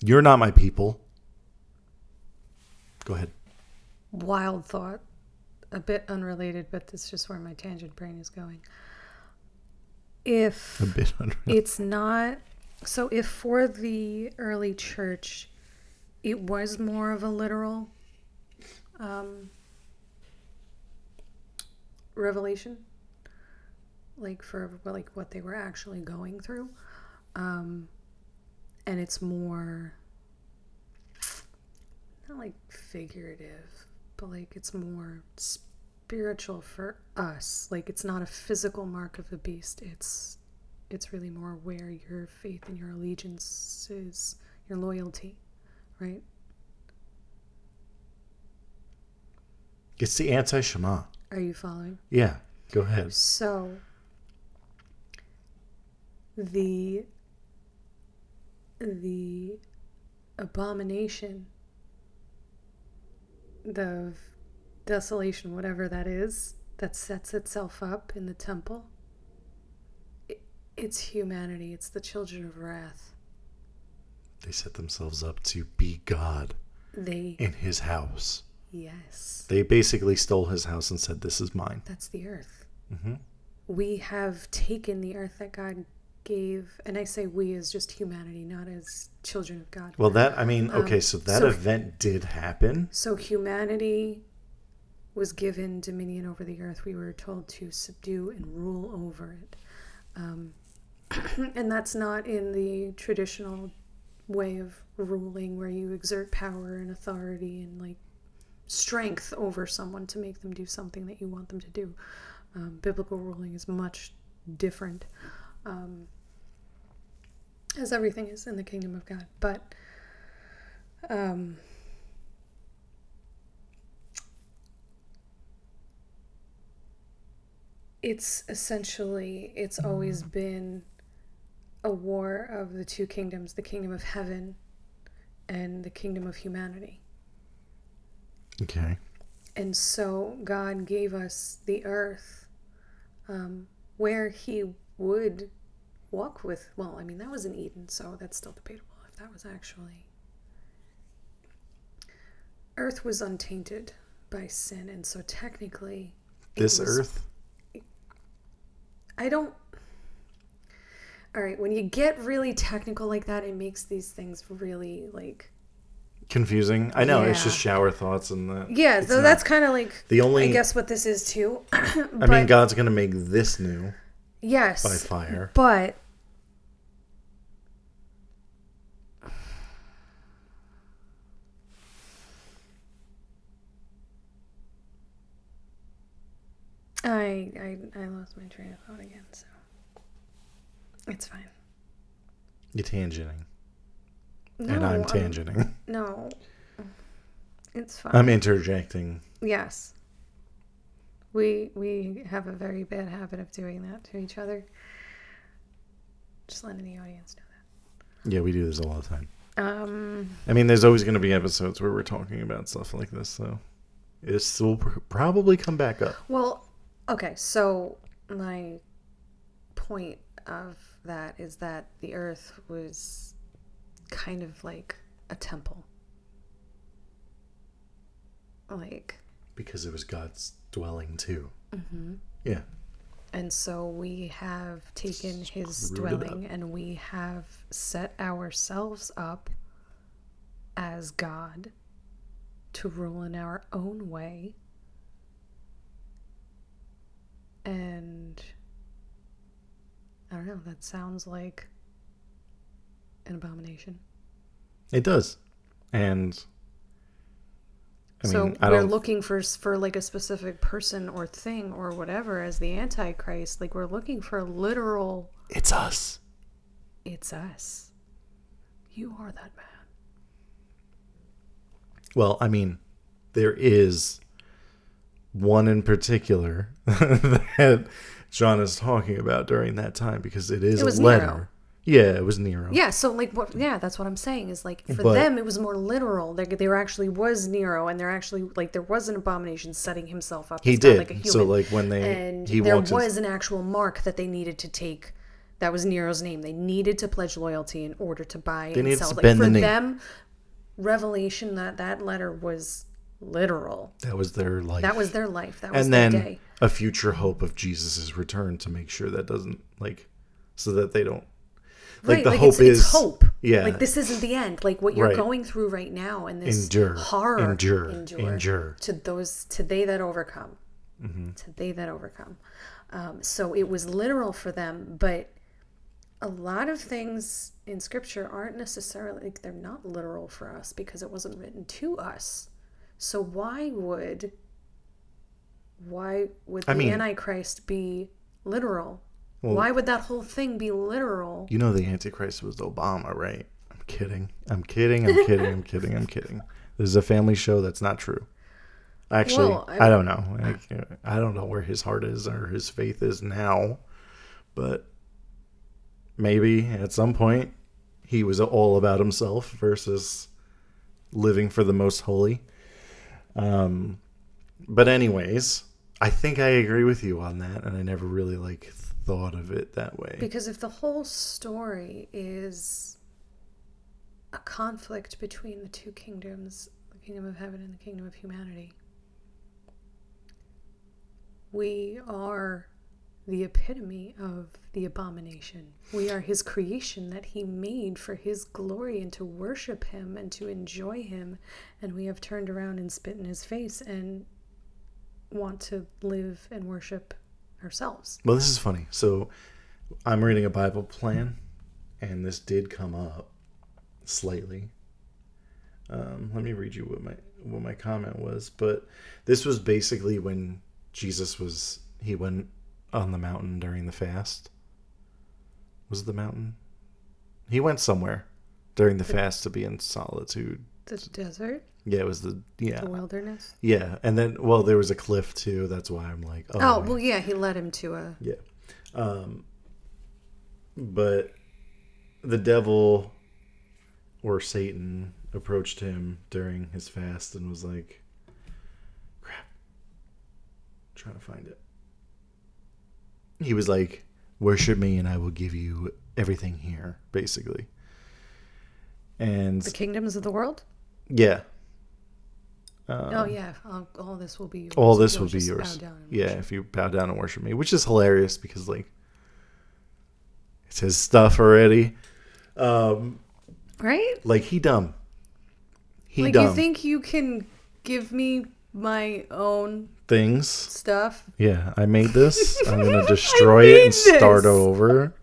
You're not my people. Go ahead. Wild thought, a bit unrelated, but that's just where my tangent brain is going. If A bit under. it's not so if for the early church it was more of a literal um, revelation like for like what they were actually going through um, and it's more not like figurative but like it's more spiritual for us like it's not a physical mark of the beast it's it's really more where your faith and your allegiance is, your loyalty, right? It's the anti Shema. Are you following? Yeah. Go ahead. So, the the abomination, the desolation, whatever that is, that sets itself up in the temple. it- It's humanity. It's the children of wrath. They set themselves up to be God They in his house. Yes. They basically stole his house and said, This is mine. That's the earth. hmm We have taken the earth that God gave, and I say we as just humanity, not as children of God. Well, that, I mean, okay, so that so- event did happen. So humanity was given dominion over the earth. We were told to subdue and rule over it. Um, and that's not in the traditional way of ruling where you exert power and authority and like strength over someone to make them do something that you want them to do. Um, biblical ruling is much different, um, as everything is in the kingdom of God. But um, it's essentially it's always been a war of the two kingdoms the kingdom of heaven and the kingdom of humanity Okay. and so god gave us the earth um, where he would walk with well i mean that was in eden so that's still debatable if that was actually earth was untainted by sin and so technically This was- earth? I don't. All right, when you get really technical like that, it makes these things really like. Confusing. I know, it's just shower thoughts and that. Yeah, so that's kind of like. the only. I guess what this is too. I mean, God's going to make this new yes, by fire. but I I I lost my train of thought again, so it's fine. You're tangenting. No, and I'm I'm- tangenting. No, it's fine. I'm interjecting. Yes. We we have a very bad habit of doing that to each other. Just letting the audience know that. Yeah, we do this a lot of time. Um I mean, there's always going to be episodes where we're talking about stuff like this, so this will pr- probably come back up. well, okay, so my point of that is that the earth was kind of like a temple. Like Because it was God's dwelling too. Mm-hmm. Yeah. And so we have taken his Screwed dwelling and we have set ourselves up as God to rule in our own way. And I don't know, that sounds like an abomination. It does. And I so mean, we're looking for for like a specific person or thing or whatever as the antichrist like we're looking for literal it's us. It's us. You are that man. Well, I mean, there is one in particular that John is talking about during that time because it is It was a letter. Nero. Yeah, it was Nero. Yeah, so like what yeah, that's what I'm saying is like for But- them it was more literal. There there actually was Nero and there actually like there was an abomination setting himself up He as not did. like a human. So, like, when they- and he there was an actual mark that they needed to take that was Nero's name. They needed to pledge loyalty in order to buy and needed to sell. Like for the name. them revelation that that letter was literal. That was their life. That was their life. That was and their then day. a future hope of Jesus' return to make sure that doesn't like so that they don't like right, the like hope it's, is it's hope. yeah like this isn't the end. Like what you're Right. going through right now, and this Endure, horror, endure, endure. endure to those to they that overcome, Mm-hmm. to they that overcome. Um, so it was literal for them, but a lot of things in Scripture aren't necessarily like they're not literal for us because it wasn't written to us. So why would why would the I mean- Antichrist be literal? Why would that whole thing be literal? you know the antichrist was obama right? I'm kidding. I'm kidding. I'm kidding. I'm kidding. I'm kidding. This is a family show that's not true. Actually Well, I- I, don't know. I, I don't know where his heart is or his faith is now but maybe at some point he was all about himself versus living for the most holy. Um but anyways i think i agree with you on that and i never really like thought of it that way Because if the whole story is a conflict between the two kingdoms, the kingdom of heaven and the kingdom of humanity, we are the epitome of the abomination. We are his creation that he made for his glory and to worship him and to enjoy him. And we have turned around and spit in his face and want to live and worship ourselves. Well, this is funny. So, I'm reading a Bible plan, and this did come up slightly. Um, let me read you what my what my comment was. But this was basically when Jesus was he went on the mountain during the fast. Was it the mountain? He went somewhere during the fast to be in solitude. The desert, Yeah, it was the yeah the wilderness. yeah, and then well there was a cliff too. That's why I'm like oh, Oh, well, yeah, he led him to a. Yeah. Um, but the devil or Satan approached him during his fast and was like, crap. trying to find it. He was like, worship me and I will give you everything here, basically. And The kingdoms of the world? yeah. Um, oh, yeah. All, all this will be yours. all this you'll be yours. Yeah, worship. if you bow down and worship me, which is hilarious because like it's his stuff already. Um, Right? like he dumb. He like, dumb you think you can give me my own things. stuff? Yeah, I made this. I'm gonna destroy it and made start over.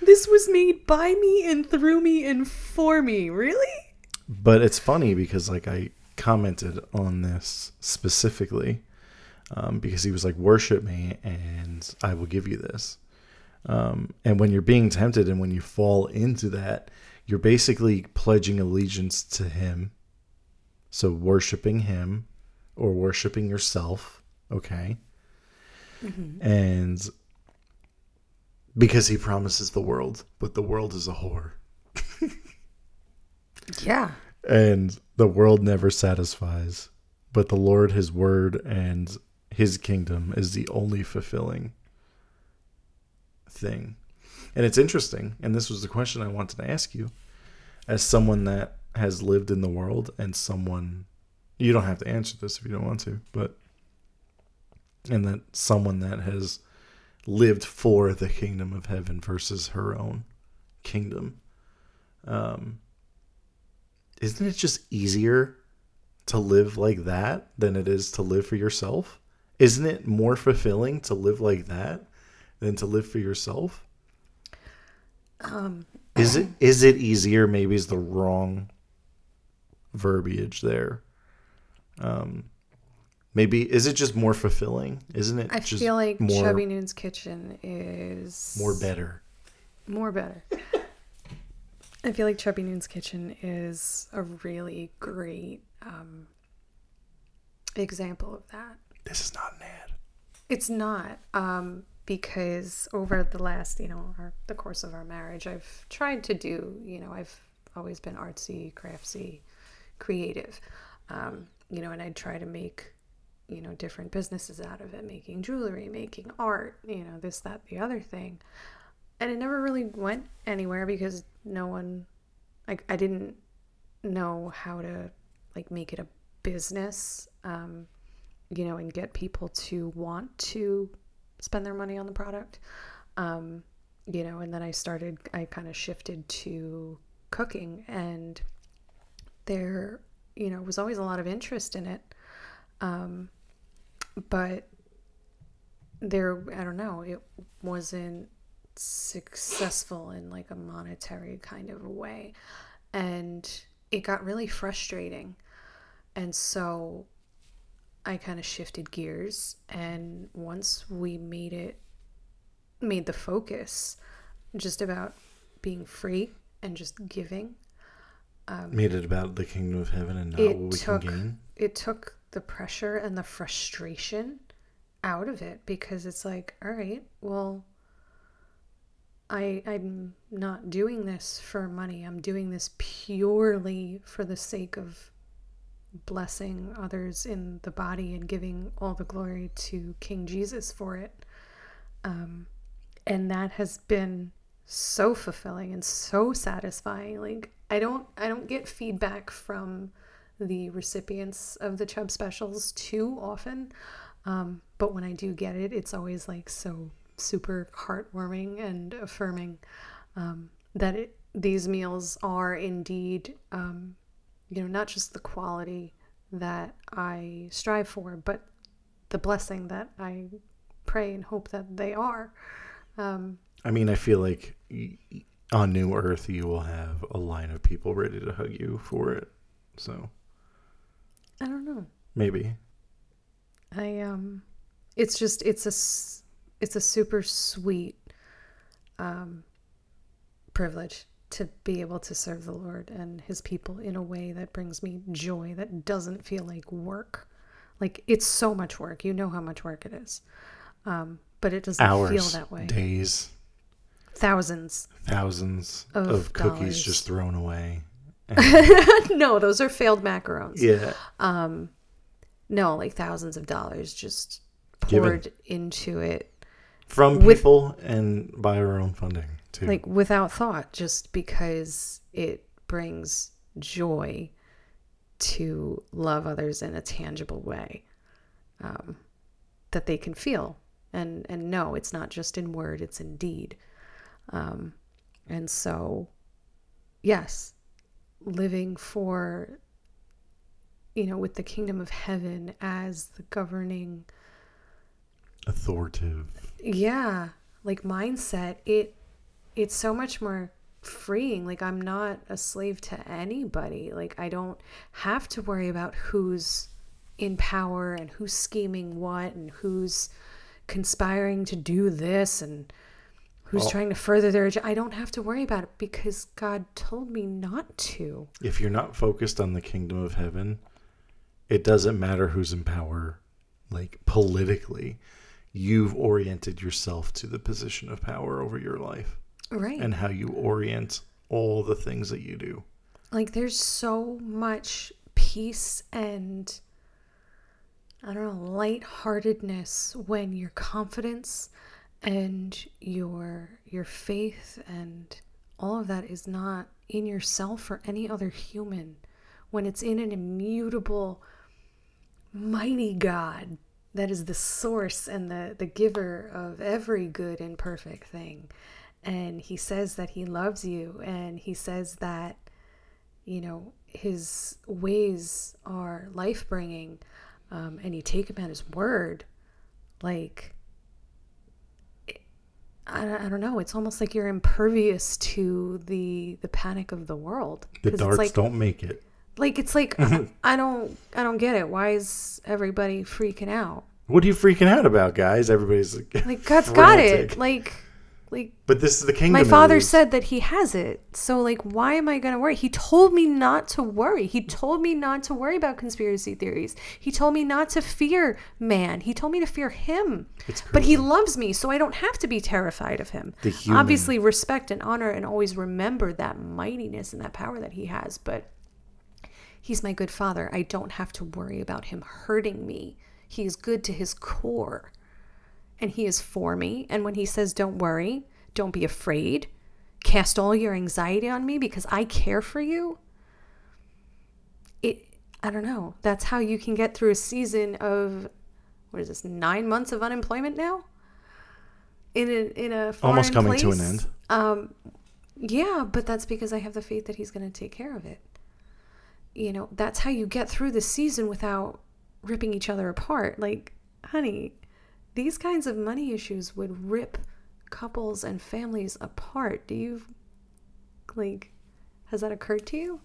This was made by me and through me and for me. Really? But it's funny because like I commented on this specifically um, because he was like, "Worship me, and I will give you this." Um, and when you're being tempted, and when you fall into that, you're basically pledging allegiance to him. So worshiping him or worshiping yourself, okay? And because he promises the world, but the world is a whore Yeah. And the world never satisfies but the lord his word and his kingdom is the only fulfilling thing. And it's interesting and this was the question i wanted to ask you. As someone that has lived in the world and someone you don't have to answer this if you don't want to but and that someone that has lived for the kingdom of heaven versus her own kingdom um isn't it just easier to live like that than it is to live for yourself? Isn't it more fulfilling to live like that than to live for yourself? Um, Is it is it easier maybe is the wrong verbiage there. Um maybe is it just more fulfilling? Isn't it I feel like more Chubby Noon's Kitchen is more better? More better. I feel like Chubby Noon's Kitchen is a really great um, example of that. This is not an ad. It's not um, because over the last, you know, our, the course of our marriage, I've tried to do, you know, I've always been artsy, craftsy, creative, um, you know, and I'd try to make, you know, different businesses out of it, making jewelry, making art, you know, this, that, the other thing. And it never really went anywhere because no one, like, I didn't know how to, like, make it a business. Um, you know, and get people to want to spend their money on the product. Um, you know, and then I started, I kind of shifted to cooking, and there, you know, was always a lot of interest in it. Um, but there, I don't know, it wasn't successful in like a monetary kind of way. And it got really frustrating. And so I kind of shifted gears. And once we made it, made the focus just about being free and just giving, um, Made it about the kingdom of heaven and not what we took can gain. it took the pressure and the frustration out of it because it's like, all right, well, I I'm not doing this for money. I'm doing this purely for the sake of blessing others in the body and giving all the glory to King Jesus for it. Um, and that has been so fulfilling and so satisfying. Like I don't I don't get feedback from the recipients of the Chubb specials too often. Um, but when I do get it, it's always like so super heartwarming and affirming um, that it, these meals are indeed, um, you know, not just the quality that I strive for, but the blessing that I pray and hope that they are. Um, I mean, I feel like on New Earth, you will have a line of people ready to hug you for it. So I don't know. maybe. I um, it's just it's a it's a super sweet um, privilege to be able to serve the Lord and His people in a way that brings me joy that doesn't feel like work. Like it's so much work. You know how much work it is, um, but it doesn't Hours, feel that way. days, Thousands. thousands Of of, cookies dollars. just thrown away. no, those are failed macarons. Yeah. No, like thousands of dollars just Given. poured into it From With- people and by our own funding, too. like without thought just because it brings joy to love others in a tangible way um, that they can feel and and know it's not just in word it's in deed um, and so yes living for you know with the kingdom of heaven as the governing Authoritative. yeah like mindset it it's so much more freeing like i'm not a slave to anybody like i don't have to worry about who's in power and who's scheming what and who's conspiring to do this and who's Well- trying to further their agenda i don't have to worry about it because god told me not to If you're not focused on the kingdom of heaven, it doesn't matter who's in power, like politically. You've oriented yourself to the position of power over your life right and how you orient all the things that you do. like there's so much peace and I don't know, lightheartedness when your confidence and your your faith and all of that is not in yourself or any other human. When it's in an immutable, mighty God that is the source and the, the giver of every good and perfect thing. And he says that he loves you and he says that you know his ways are life bringing um, and you take him at his word like I, I don't know it's almost like you're impervious to the the panic of the world The darts like don't make it. Like it's like I don't I don't get it why is everybody freaking out What are you freaking out about, guys? Everybody's like, like God's got it like Like But this is the kingdom. my father said that he has it. So like why am I going to worry? He told me not to worry. He told me not to worry about conspiracy theories. He told me not to fear man. He told me to fear him. But he loves me, so I don't have to be terrified of him. The human- Obviously respect and honor and always remember that mightiness and that power that he has, but he's my good father. I don't have to worry about him hurting me. He is good to his core and he is for me. And when he says, Don't worry, don't be afraid, cast all your anxiety on me because I care for you, it, I don't know. That's how you can get through a season of, what is this, nine months of unemployment now? In a, in a foreign Almost coming to an end. Um, yeah, but that's because I have the faith that he's going to take care of it. You know, that's how you get through the season without ripping each other apart. Like, honey, these kinds of money issues would rip couples and families apart. Do you, like, has that occurred to you?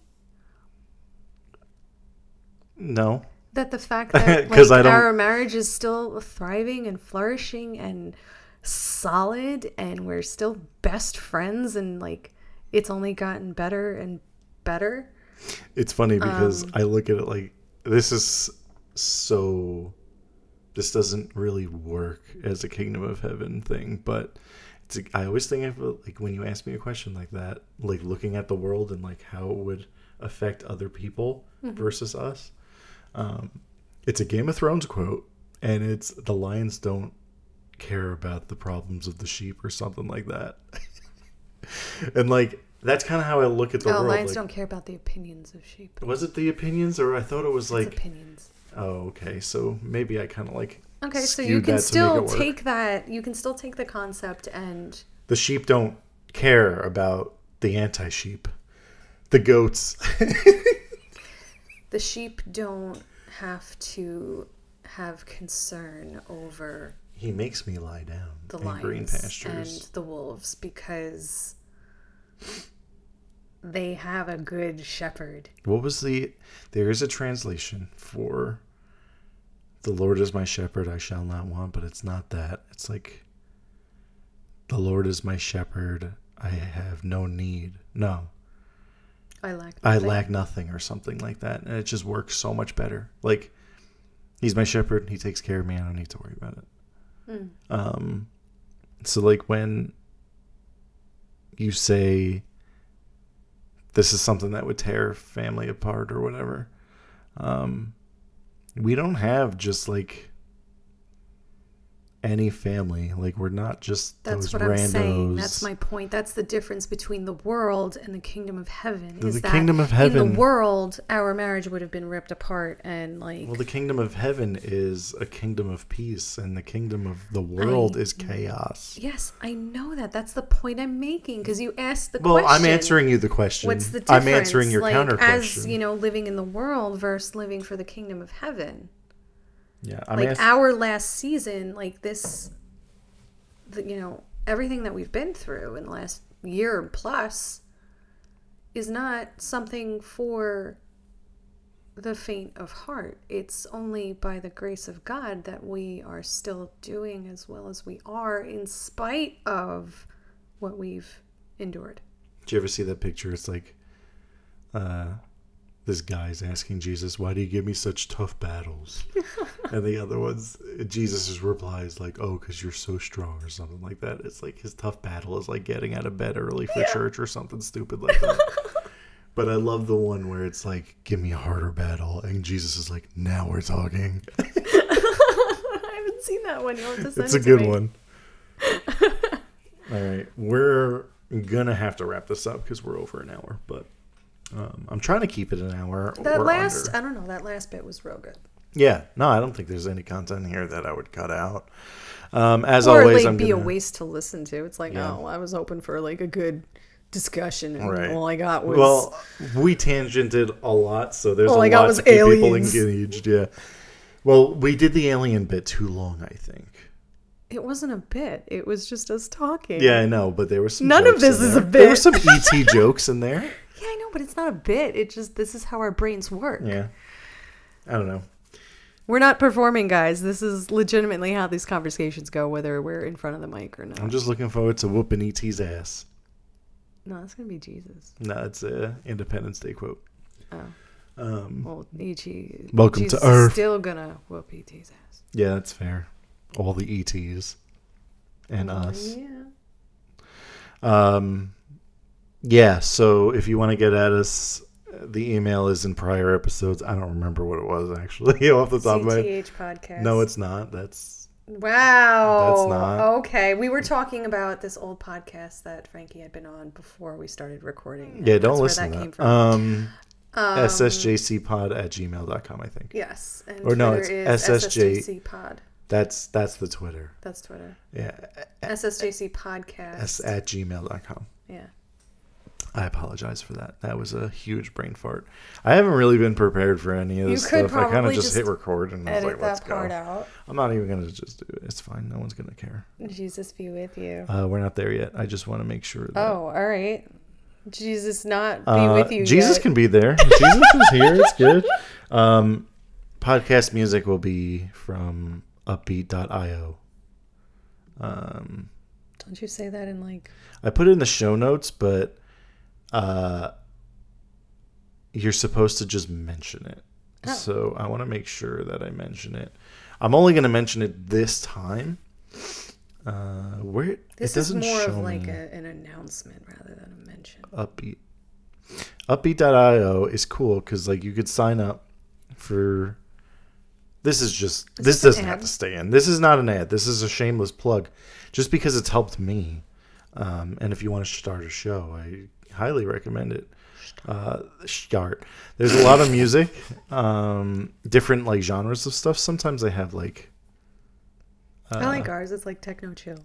No. That the fact that like, I don't- our marriage is still thriving and flourishing and solid and we're still best friends and like it's only gotten better and better. It's funny because Um, I look at it like this is so. This doesn't really work as a kingdom of heaven thing, but it's. I always think of like when you ask me a question like that, like looking at the world and like how it would affect other people Mm-hmm. versus us. Um, it's a Game of Thrones quote, and it's the lions don't care about the problems of the sheep or something like that. and like that's kind of how I look at the oh, world. lions like- don't care about the opinions of sheep. was it the opinions, or I thought it was It's like, opinions. oh, okay, so maybe I kind of like. Okay, so you can that to make still take that. You can still take the concept and the sheep don't care about the anti-sheep, the goats. the sheep don't have to have concern over he makes me lie down the in green lions pastures. and the wolves because they have a good shepherd. What was the? There is a translation for. The Lord is my shepherd; I shall not want. But it's not that. It's like. The Lord is my shepherd; I have no need. No, I lack. I lack nothing or something like that. And it just works so much better. Like he's my shepherd, he takes care of me, I don't need to worry about it. Mm. Um so like when you say this is something that would tear family apart or whatever, um we don't have just like any family. Like we're not just That's those what randos. I'm saying. That's my point. That's the difference between the world and the kingdom of heaven. The is that kingdom of heaven in the world, our marriage would have been ripped apart and like Well, the kingdom of heaven is a kingdom of peace, and the kingdom of the world I- is chaos. Yes, I know that. That's the point I'm making because you asked the Well, question. I'm answering you the question. What's the difference? I'm answering your like, counter As question. you know, living in the world versus living for the kingdom of heaven. Yeah, I'm like our last season, like this, the, you know, everything that we've been through in the last year plus is not something for the faint of heart. It's only by the grace of God that we are still doing as well as we are in spite of what we've endured. Did you ever see that picture? It's like uh, this guy's asking Jesus, "Why do you give me such tough battles?" and the other one's Jesus' reply is like, "Oh, because you're so strong," or something like that. It's like his tough battle is like getting out of bed early for church or something stupid like that. But I love the one where it's like, "Give me a harder battle," and Jesus is like, "Now we're talking." I haven't seen that one. You'll have to send it's a it good me. one. All right, we're gonna have to wrap this up because we're over an hour, but um, I'm trying to keep it an hour. That last, under. I don't know, that last bit was real good. yeah, no, I don't think there's any content here that I would cut out. Um, as or always, like I'm be gonna, a waste to listen to. It's like, Yeah. oh, I was hoping for like a good discussion, and Right. all I got was Well, we tangented a lot, so there's All a I lot to keep people engaged. Yeah. Well, we did the alien bit too long, I think. it wasn't a bit. It was just us talking. Yeah, I know, but there was some. None of this is there. a bit. There were some ET jokes in there. Yeah, I know, but it's not a bit. It just this is how our brains work. Yeah. I don't know. We're not performing, guys. This is legitimately how these conversations go, whether we're in front of the mic or not. I'm just looking forward to whooping ET's ass. No, that's gonna be Jesus. No, it's a Independence Day quote. Oh, Um, well, E.T. Welcome to Earth. Still gonna whoop E.T.'s ass. yeah, that's fair. All the ETs and us. Yeah. Um, yeah. So if you want to get at us, the email is in prior episodes. I don't remember what it was actually off the top of my head. Podcast. No, it's not. That's Wow. That's not- Okay. We were talking about this old podcast that Frankie had been on before we started recording. yeah. Don't listen where to that that. came from. Um, Um, ssjcpod at gmail.com, I think. Yes. And or no, it's is SSJ. SSJC Pod. That's that's the Twitter. That's Twitter. Yeah. SSJC Podcast. S at gmail.com. yeah. I apologize for that. That was a huge brain fart. I haven't really been prepared for any of You this could stuff. I kind of just, just hit record and I was like, let's that part go. out. I'm not even going to just do it. It's fine. No one's going to care. Jesus be with you. Uh, we're not there yet. I just want to make sure that. Oh, all right. Jesus not be Uh, with you. Jesus yet. can be there. Jesus is here. It's good. Um, podcast music will be from uppbeat.io. Um, Don't you say that in like I put it in the show notes, but uh, you're supposed to just mention it. Oh. So I want to make sure that I mention it. I'm only going to mention it this time. Uh, where it this is doesn't more show of like a, an announcement rather than a mention. uppbeat. Uppbeat.io is cool because like you could sign up for. This is just Is this this doesn't have to stay in. This is not an ad. This is a shameless plug, just because it's helped me. Um, and if you want to start a show, I highly recommend it. Uh, start. There's a lot of music, um, different like genres of stuff. Sometimes I have like. Uh, I like ours. It's like techno chill.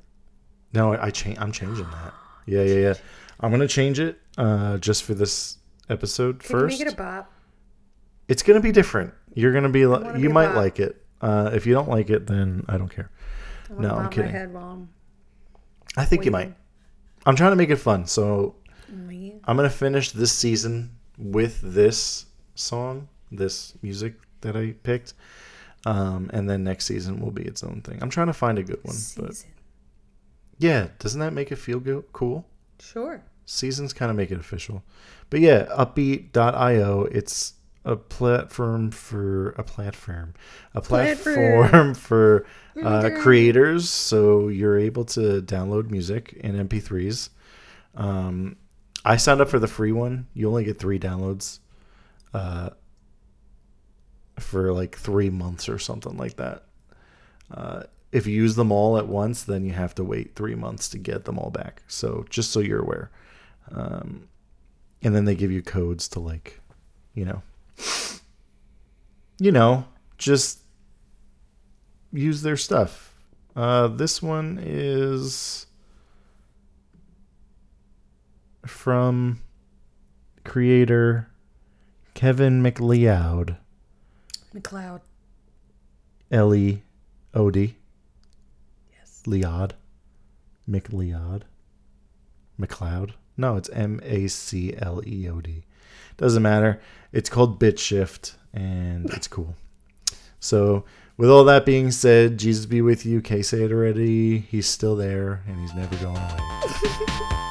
no, I, I change. I'm changing that. Yeah, yeah, yeah. I'm gonna change it uh, just for this episode Can first. you make it a bop? it's gonna be different. You're gonna be wanna like, be you might like it. Uh, if you don't like it, then I don't care. I No, I'm kidding. My head while I'm I think you might. I'm trying to make it fun, so. I'm gonna finish this season with this song, this music that I picked, um, and then next season will be its own thing. I'm trying to find a good one, but yeah, doesn't that make it feel go- cool? Sure. seasons kind of make it official. But yeah, uppbeat.io, it's a platform for a platform, a Platform. platform for uh, creators. So you're able to download music in MP3s. Um, I signed up for the free one. You only get three downloads uh, for like three months or something like that. Uh, if you use them all at once, then you have to wait three months to get them all back. So just so you're aware. Um, and then they give you codes to like, you know, you know, just use their stuff. Uh, this one is from creator Kevin MacLeod, MacLeod. L E O D, Yes. Leod, MacLeod, MacLeod. No, it's M A C L E O D. Doesn't matter. It's called BitShift and it's cool. So, with all that being said, Jesus be with you. Cay say it already. He's still there and he's never going away.